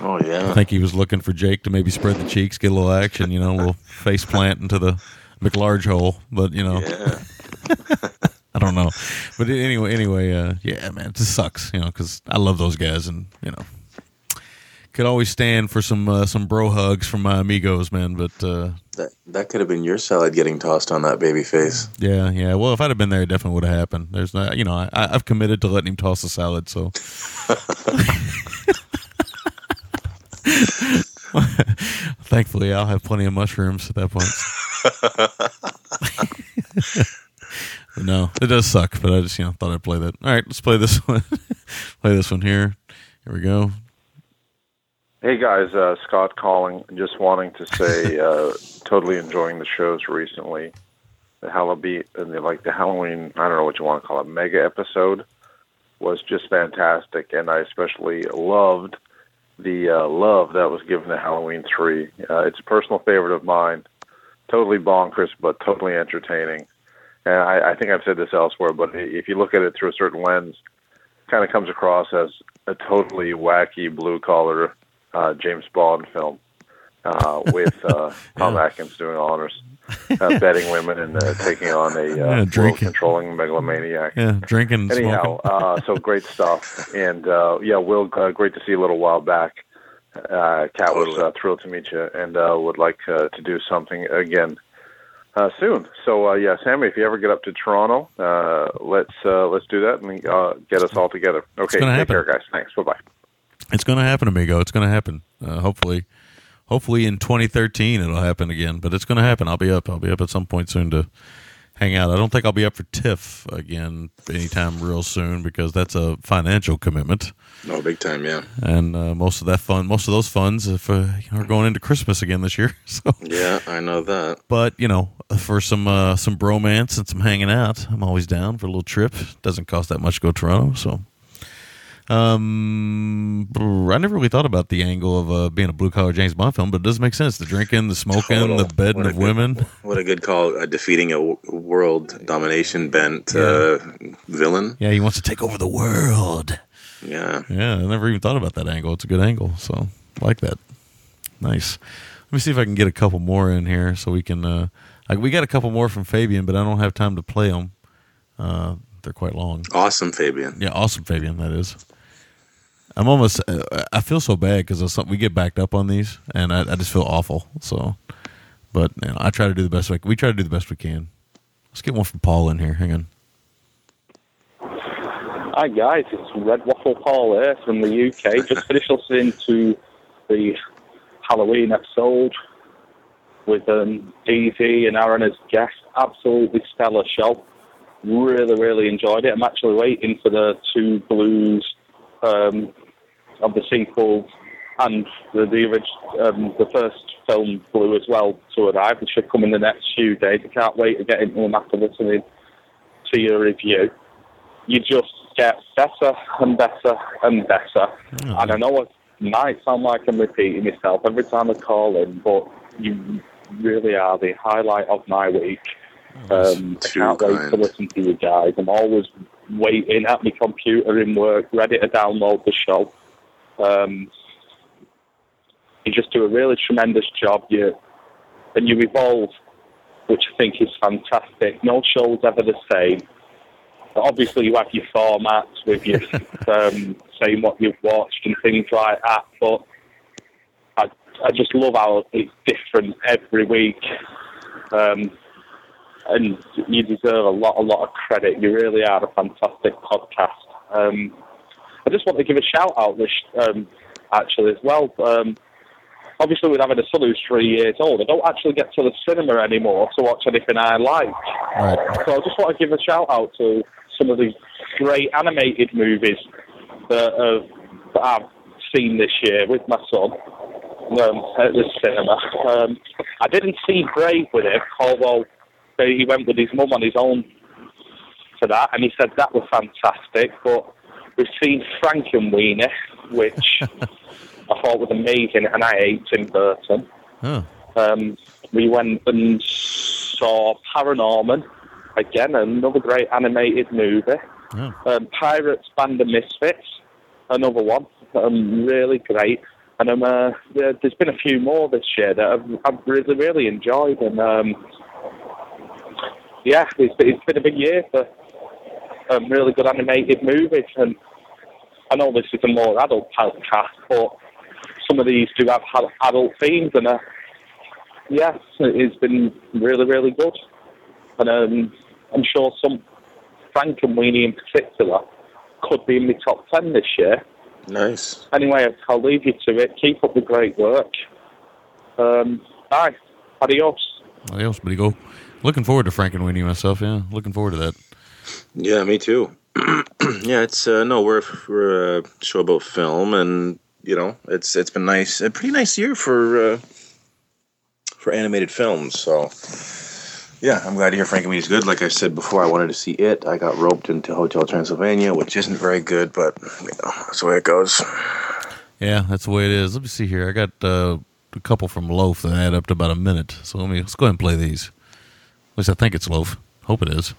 Oh yeah.
I think he was looking for Jake to maybe spread the cheeks, get a little action, you know, a little face plant into the McLarge hole. But you know,
yeah.
I don't know. But anyway, anyway, uh, yeah, man, it just sucks, you know, because I love those guys, and you know, could always stand for some uh, some bro hugs from my amigos, man. But uh,
That that could have been your salad getting tossed on that baby face.
yeah, yeah. Well, if I'd have been there, it definitely would have happened. There's not, you know, I, I've committed to letting him toss the salad, so. Thankfully, I'll have plenty of mushrooms at that point. no, it does suck, but I just you know thought I'd play that. All right, let's play this one. play this one here. Here we go.
Hey guys, uh, Scott calling. Just wanting to say, uh, totally enjoying the shows recently. The Halloween, and the, like the Halloween, I don't know what you want to call it, mega episode was just fantastic, and I especially loved the uh, love that was given to Halloween three. Uh, it's a personal favorite of mine. Totally bonkers, but totally entertaining. And I, I think I've said this elsewhere, but if you look at it through a certain lens, it kind of comes across as a totally wacky blue collar uh, James Bond film. uh, with uh, Tom Atkins doing honors, uh, betting women and uh, taking on a
Yeah,
uh, world
drinking.
controlling megalomaniac.
Yeah, drinking, and
Anyhow,
smoking.
uh, so great stuff, and uh, yeah, Will, uh, great to see you a little while back. Uh, Kat was uh, thrilled to meet you, and uh, would like uh, to do something again uh, soon. So uh, yeah, Sammy, if you ever get up to Toronto, uh, let's uh, let's do that and uh, get us all together. Okay, take
happen.
care, guys. Thanks. Bye bye.
It's going to happen, amigo. It's going to happen. Uh, hopefully, hopefully in 2013 it'll happen again. But it's going to happen. I'll be up. I'll be up at some point soon to hang out. I don't think I'll be up for TIFF again anytime real soon because that's a financial commitment.
No, big time, yeah.
And uh, most of that fund, most of those funds, if, uh, are going into Christmas again this year. So,
Yeah, I know that.
but you know, for some uh, some bromance and some hanging out, I'm always down for a little trip. Doesn't cost that much to go to Toronto, so. Um, I never really thought about the angle of uh, being a blue collar James Bond film, but it does make sense. The drinking, the smoking,
Total.
the bedding of
good-
women.
What a good call. Uh, defeating a w- world domination bent uh, villain.
Yeah, he wants to take over the world.
Yeah.
Yeah, I never even thought about that angle. It's a good angle, so I like that. Nice. Let me see if I can get a couple more in here so we can. Uh, like we got a couple more from Fabian, but I don't have time to play them. Uh, they're quite long.
Awesome, Fabian.
Yeah, awesome, Fabian. That is. I'm almost. Uh, I feel so bad because we get backed up on these, and I, I just feel awful. So, but you know, I try to do the best. We, we try to do the best we can. Let's get one from Paul in here. Hang on.
Hi guys, it's Red Waffle Paul here from the UK. Just finished listening to the Halloween episode with um, DZ and Aaron as guests. Absolutely stellar show. Really, really enjoyed it. I'm actually waiting for the two blues um, of the sequel and the the, orig- um, the first film Blue as well to arrive. It should come in the next few days. I can't wait to get into them after listening to your review. You just get better and better and better. And I know it might sound like I'm repeating myself every time I call in, but you really are the highlight of my week. Um, I can't wait to listen to you guys. I'm always waiting at my computer in work, ready to download the show. Um, you just do a really tremendous job. You and you evolve, which I think is fantastic. No show's ever the same. Obviously, you have your formats with your um, saying what you've watched and things like that, but I, I just love how it's different every week. Um, and you deserve a lot, a lot of credit. You really are a fantastic podcast. Um, I just want to give a shout out this um, actually as well. Um, obviously, with having a son who's three years old, I don't actually get to the cinema anymore to watch anything I like. So I just want to give a shout out to some of the great animated movies that, uh, that I've seen this year with my son um, at the cinema. Um, I didn't see Brave with him, although he went with his mum on his own to that, and he said that was fantastic. But we've seen Frankenweenie, which I thought was amazing, and I ate Tim Burton.
Oh.
Um, we went and saw Paranorman, again, another great animated movie.
Oh.
Um, Pirates, Band of Misfits, another one, um, really great. And um, uh, there, there's been a few more this year that I've, I've really, really enjoyed. And um, yeah, it's, it's been a big year for um, really good animated movies. And I know this is a more adult podcast, but some of these do have adult themes. And uh, yeah, it's been really, really good. And um, I'm sure some Frankenweenie in particular could be in the top 10 this year.
Nice.
Anyway, I'll leave you to it. Keep up the great work. Um, bye. Adios.
Adios, buddy. Go. Looking forward to Frankenweenie myself. Yeah, looking forward to that.
Yeah, me too. yeah, it's uh, no, we're we're a show about film, and you know, it's it's been nice, a pretty nice year for uh, for animated films. So, yeah, I'm glad to hear Frankenweenie's good. Like I said before, I wanted to see it. I got roped into Hotel Transylvania, which isn't very good, but you know, that's the way it goes.
Yeah, that's the way it is. Let me see here. I got uh, a couple from Loaf that add up to about a minute. So let me let's go ahead and play these. At least I think it's Loaf. Hope it is.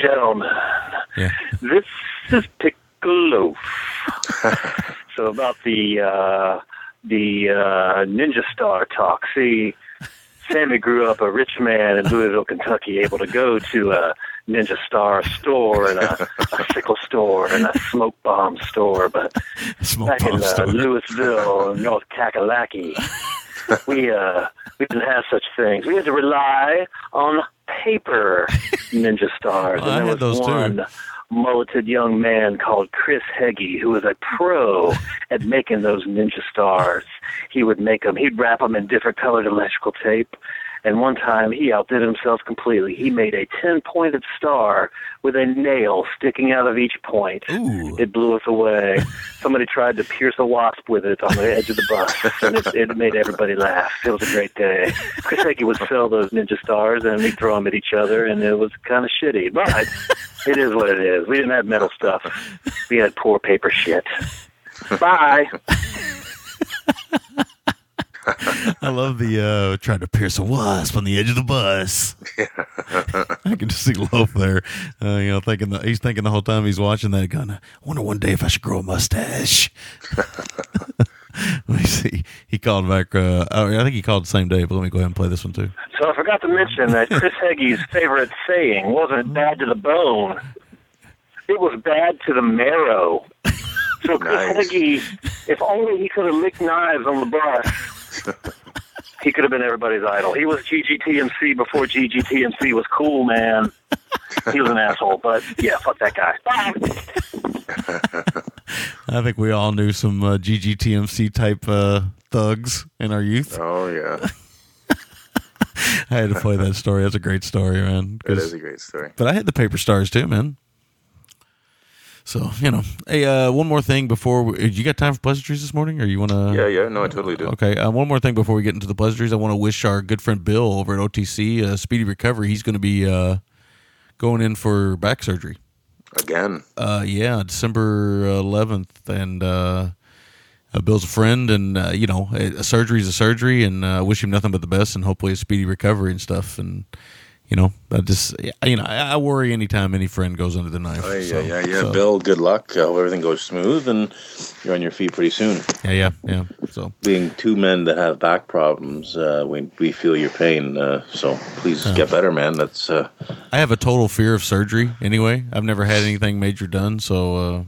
Gentlemen,
Yeah.
this is Piccolo. so about the uh, the uh, Ninja Star talk. See, Sammy grew up a rich man in Louisville, Kentucky, able to go to a Ninja Star store and a, a sickle store and a smoke bomb store. But back in uh,
store.
Louisville, North Kakalaki, we uh, we didn't have such things. We had to rely on paper Ninja Stars.
Well, I
and there
had
was
those too.
one mulleted young man called Chris Heggie, who was a pro at making those Ninja Stars. He would make them. He'd wrap them in different colored electrical tape. And one time he outdid himself completely. He hmm. made a 10 pointed star with a nail sticking out of each point. It blew us away. Somebody tried to pierce a wasp with it on the edge of the bus, and it, it made everybody laugh. It was a great day. Chris Hickey would sell those ninja stars, and we'd throw them at each other, and it was kind of shitty. But it is what it is. We didn't have metal stuff. We had poor paper shit. Bye.
I love the uh trying to pierce a wasp on the edge of the bus. I can just see Loaf there, uh, you know, thinking the, he's thinking the whole time he's watching that, going, "I wonder one day if I should grow a mustache." let me see. He called back. Uh, oh, I think he called the same day, but let me go ahead and play this one too.
So I forgot to mention that Chris Heggie's favorite saying wasn't bad to the bone. It was bad to the marrow. So Chris Heggie, if only he could have licked knives on the bus, he could have been everybody's idol. He was GGTMC before GGTMC was cool, man. He was an asshole, but yeah, fuck that guy. Bye.
I think we all knew some uh, GGTMC type uh, thugs in our youth.
Oh yeah,
I had to play that story. That's a great story, man.
that is a great story.
But I had the paper stars too, man. So you know, hey, uh, one more thing before we, you got time for pleasantries this morning, or you want to?
Yeah, yeah, no, I totally do.
Okay, uh, one more thing before we get into the pleasantries, I want to wish our good friend Bill over at OTC uh, speedy recovery. He's going to be uh, going in for back surgery
again.
Uh, yeah, December eleventh, and uh, uh, Bill's a friend, and uh, you know, a surgery is a surgery, and uh, I wish him nothing but the best, and hopefully a speedy recovery and stuff, and. You know, I just you know I, worry anytime any friend goes under the knife.
Oh, yeah,
so-
yeah, yeah.
so-
Bill, good luck. I hope everything goes smooth and you're on your feet pretty soon.
Yeah, yeah, yeah. So
being two men that have back problems, uh, we we feel your pain. Uh, so please get better, man. That's uh,
I have a total fear of surgery anyway. I've never had anything major done, so uh,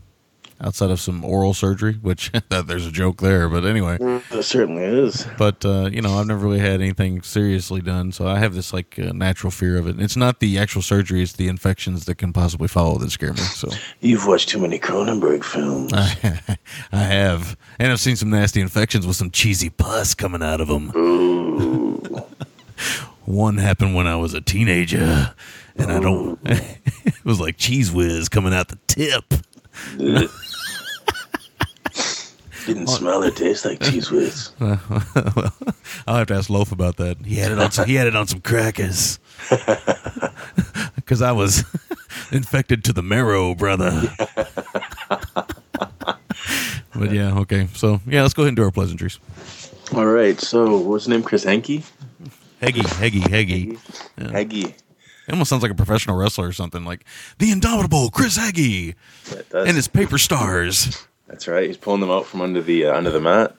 outside of some oral surgery, which there's a joke there, but anyway.
It certainly is.
But uh, you know, I've never really had anything seriously done, so I have this like uh, natural fear of it. It's not the actual surgery; it's the infections that can possibly follow that scare me. So
you've watched too many Cronenberg films.
I, I have, and I've seen some nasty infections with some cheesy pus coming out of them. Ooh. One happened when I was a teenager, and I don't. it was like cheese whiz coming out the tip.
Didn't oh. smell or taste like cheese whiz.
well, I'll have to ask Loaf about that. He had it on. Some, he had it on some crackers. Because I was infected to the marrow, brother. but yeah, okay. So yeah, let's go ahead and do our pleasantries.
All right. So what's his name? Chris Henke.
Heggie, Heggie, Heggie. Yeah.
Heggie.
It almost sounds like a professional wrestler or something. Like the indomitable Chris
Heggie
and his paper stars.
That's right. He's pulling them out from under the uh, under the mat.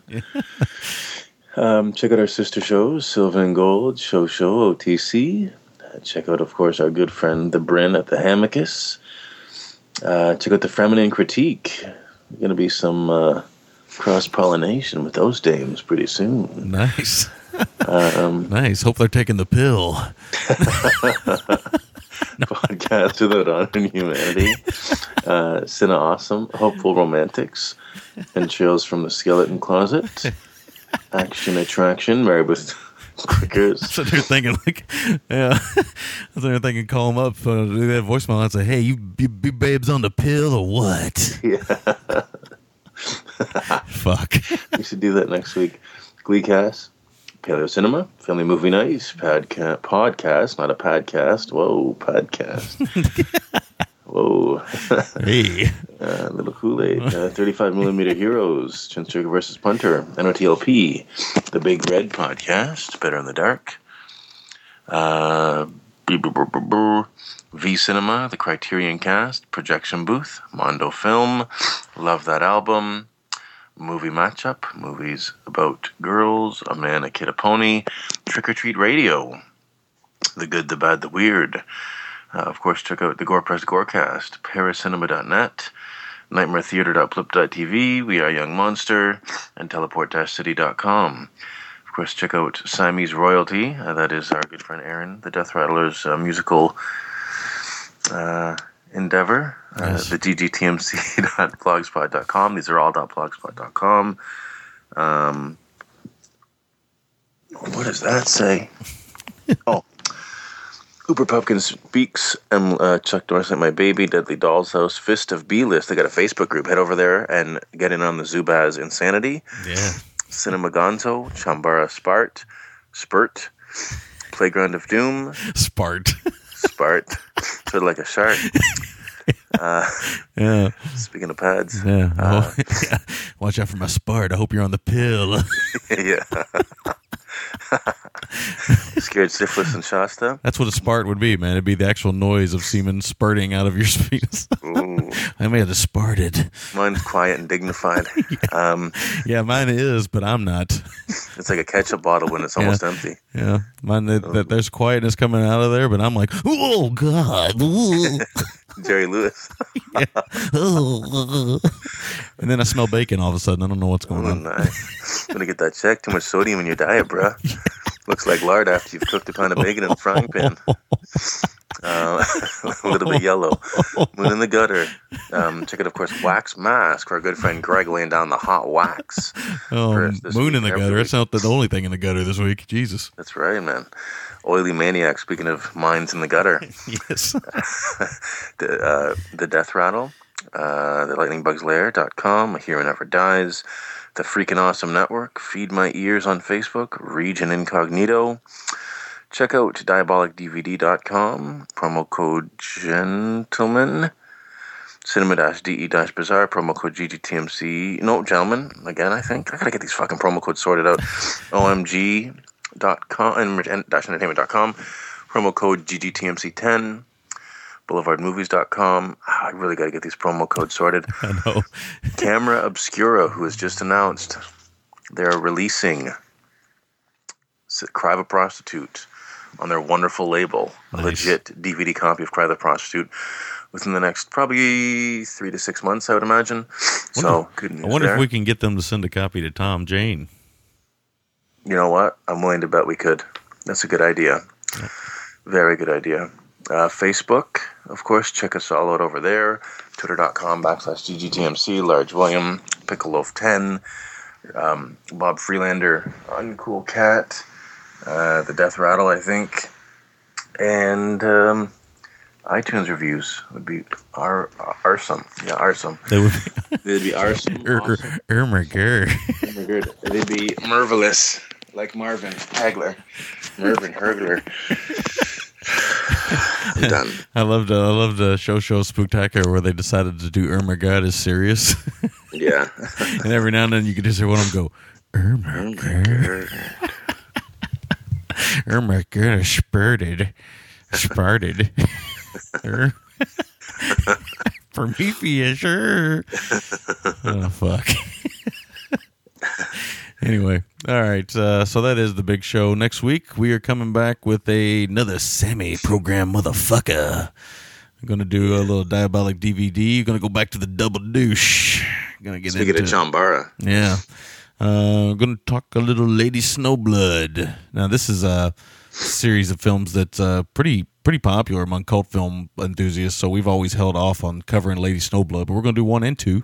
um, check out our sister shows, Silver and Gold, Show Show, OTC. Uh, check out, of course, our good friend the Bryn at the Hamacus. Uh, check out the Feminine Critique. Going to be some uh, cross pollination with those dames pretty soon.
Nice.
Um,
nice. Hope they're taking the pill.
podcast without honor and humanity. Uh, Cine Awesome, Hopeful Romantics, and Chills from the Skeleton Closet. Action Attraction, married with clickers.
So they're thinking like, yeah. so they're thinking, call them up, uh, do that voicemail, and say, "Hey, you, you, you babes on the pill or what?"
Yeah.
Fuck.
we should do that next week. Gleecast, Paleo Cinema, Family Movie Nights, podca- podcast, not a podcast. Whoa, podcast. Whoa.
hey.
Uh, little Kool Aid. Uh, 35 millimeter Heroes, Chinstrigger versus Punter, NOTLP, The Big Red Podcast, Better in the Dark. Uh. V Cinema, The Criterion Cast, Projection Booth, Mondo Film, Love That Album, Movie Matchup, Movies about girls, a man, a kid, a pony, Trick or Treat Radio, The Good, the Bad, the Weird. Uh, of course, check out the Gore Press Gorecast, paracinema.net, nightmaretheater.blip.tv, We Are Young Monster, and teleport-city.com. Of course, check out Siamese Royalty. Uh, that is our good friend Aaron, the Death Rattlers uh, musical uh, endeavor. Uh,
Yes.
the ggtmc.blogspot.com. These are all .blogspot.com. Um, what does that say? oh. Cooper Pumpkin Speaks, and uh, Chuck Dorset, My Baby, Deadly Doll's House, Fist of B List. They got a Facebook group. Head over there and get in on the Zubaz Insanity.
Yeah.
Cinema Gonzo, Chambara Spart, Spurt, Playground of Doom,
Spart,
Spart, sort of like a shark. Uh,
Yeah.
speaking of pads,
Yeah.
uh,
Oh, yeah. Watch out for my spart. I hope you're on the pill.
yeah. Scared syphilis and Shasta.
That's what a spart would be, man. It'd be the actual noise of semen spurting out of your penis. I may have just sparted.
mine's quiet and dignified. Um,
Yeah, mine is, but I'm not.
it's like a ketchup bottle when it's almost empty.
Yeah, mine. That, that there's quietness coming out of there, but I'm like, oh god, Ooh.
Jerry Lewis.
And then I smell bacon all of a sudden. I don't know what's going
Oh,
on.
nice. Gonna get that check. Too much sodium in your diet, bruh. Looks like lard after you've cooked a pound of bacon in a frying pan. Uh, a little bit yellow. Moon in the gutter. Um, check out, of course, Wax Mask. Our good friend Greg laying down the hot wax.
Oh,
for us this
moon
week
in the gutter. That's not the only thing in the gutter this week. Jesus.
That's right, man. Oily maniac. Speaking of minds in the gutter,
Yes.
the uh, the Death Rattle, uh, the LightningBugsLair.com, A Hero Never Dies, the Freaking Awesome Network, Feed My Ears on Facebook, Region Incognito. Check out DiabolicDVD.com, promo code Gentleman, Cinema-DE-Bizarre, promo code GGTMC. No, Gentlemen, again, I think. I gotta get these fucking promo codes sorted out. OMG.com and dash entertainment.com, promo code GGTMC10 boulevardmovies.com. Ah, I really got to get these promo codes sorted.
I know.
Camera Obscura, who has just announced they're releasing Cry of a Prostitute on their wonderful label, a legit DVD copy of Cry the Prostitute within the next probably three to six months, I would imagine. So, good news
I wonder
there.
if we can get them to send a copy to Tom Jane.
You know what? I'm willing to bet we could. That's a good idea. Very good idea. Uh, Facebook, of course, check us all out over there. Twitter.com backslash GGTMC, Large William, Pickleloaf 10, um, Bob Freelander, Uncool Cat, uh, The Death Rattle, I think. And um, iTunes reviews would be ar- arsome. Yeah, arsome.
They would
They'd be arsome.
Er,
awesome.
er, my god.
They're good. They'd be marvelous, like Marvin Hagler, Marvin Hergler. I'm done.
I loved uh, I loved uh, show show spooktacular where they decided to do Irma God is serious,
Yeah.
and every now and then you could just hear one of them go Irma God, Irma God is spurted, spurted. Prometheus, sure. Oh fuck. Anyway, all right. Uh, so that is the big show. Next week we are coming back with a, another Sammy program, motherfucker. I'm gonna do a little diabolic DVD. Gonna go back to the double douche. Gonna get
Speaking
into
of Chambara,
yeah. Uh, going to talk a little Lady Snowblood. Now, this is a series of films that's uh, pretty pretty popular among cult film enthusiasts. So we've always held off on covering Lady Snowblood, but we're going to do one and two,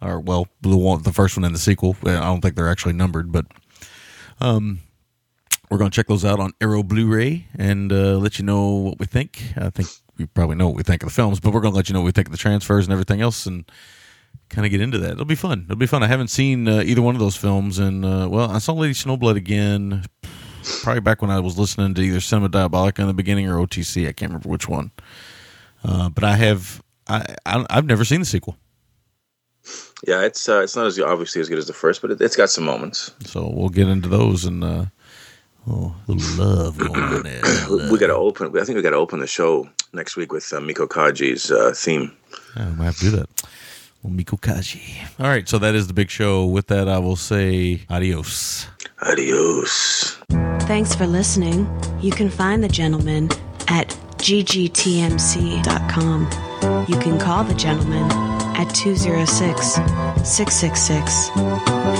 or well, the one, the first one and the sequel. I don't think they're actually numbered, but um, we're to check those out on Arrow Blu-ray and uh, let you know what we think. I think we probably know what we think of the films, but we're to let you know what we think of the transfers and everything else, and kind of get into that. It'll be fun. It'll be fun. I haven't seen uh, either one of those films, and uh, well, I saw Lady Snowblood again, probably back when I was listening to either Cinema Diabolica in the beginning or OTC. I can't remember which one, uh, but I have. I, I I've never seen the sequel,
yeah, it's uh, it's not as obviously as good as the first, but it, has got some moments.
So we'll get into those and uh, oh, love going
we got to open. I think we got to open the show next week with uh, Meiko Kaji's uh, theme.
Yeah, we might have to do that. Well, Meiko Kaji. All right, so that is the big show. With that, I will say adios.
Adios.
Thanks for listening. You can find the gentleman at ggtmc.com. You can call the gentleman at 206 666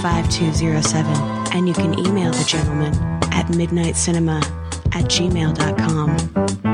5207. And you can email the gentleman at midnitecinema at gmail.com.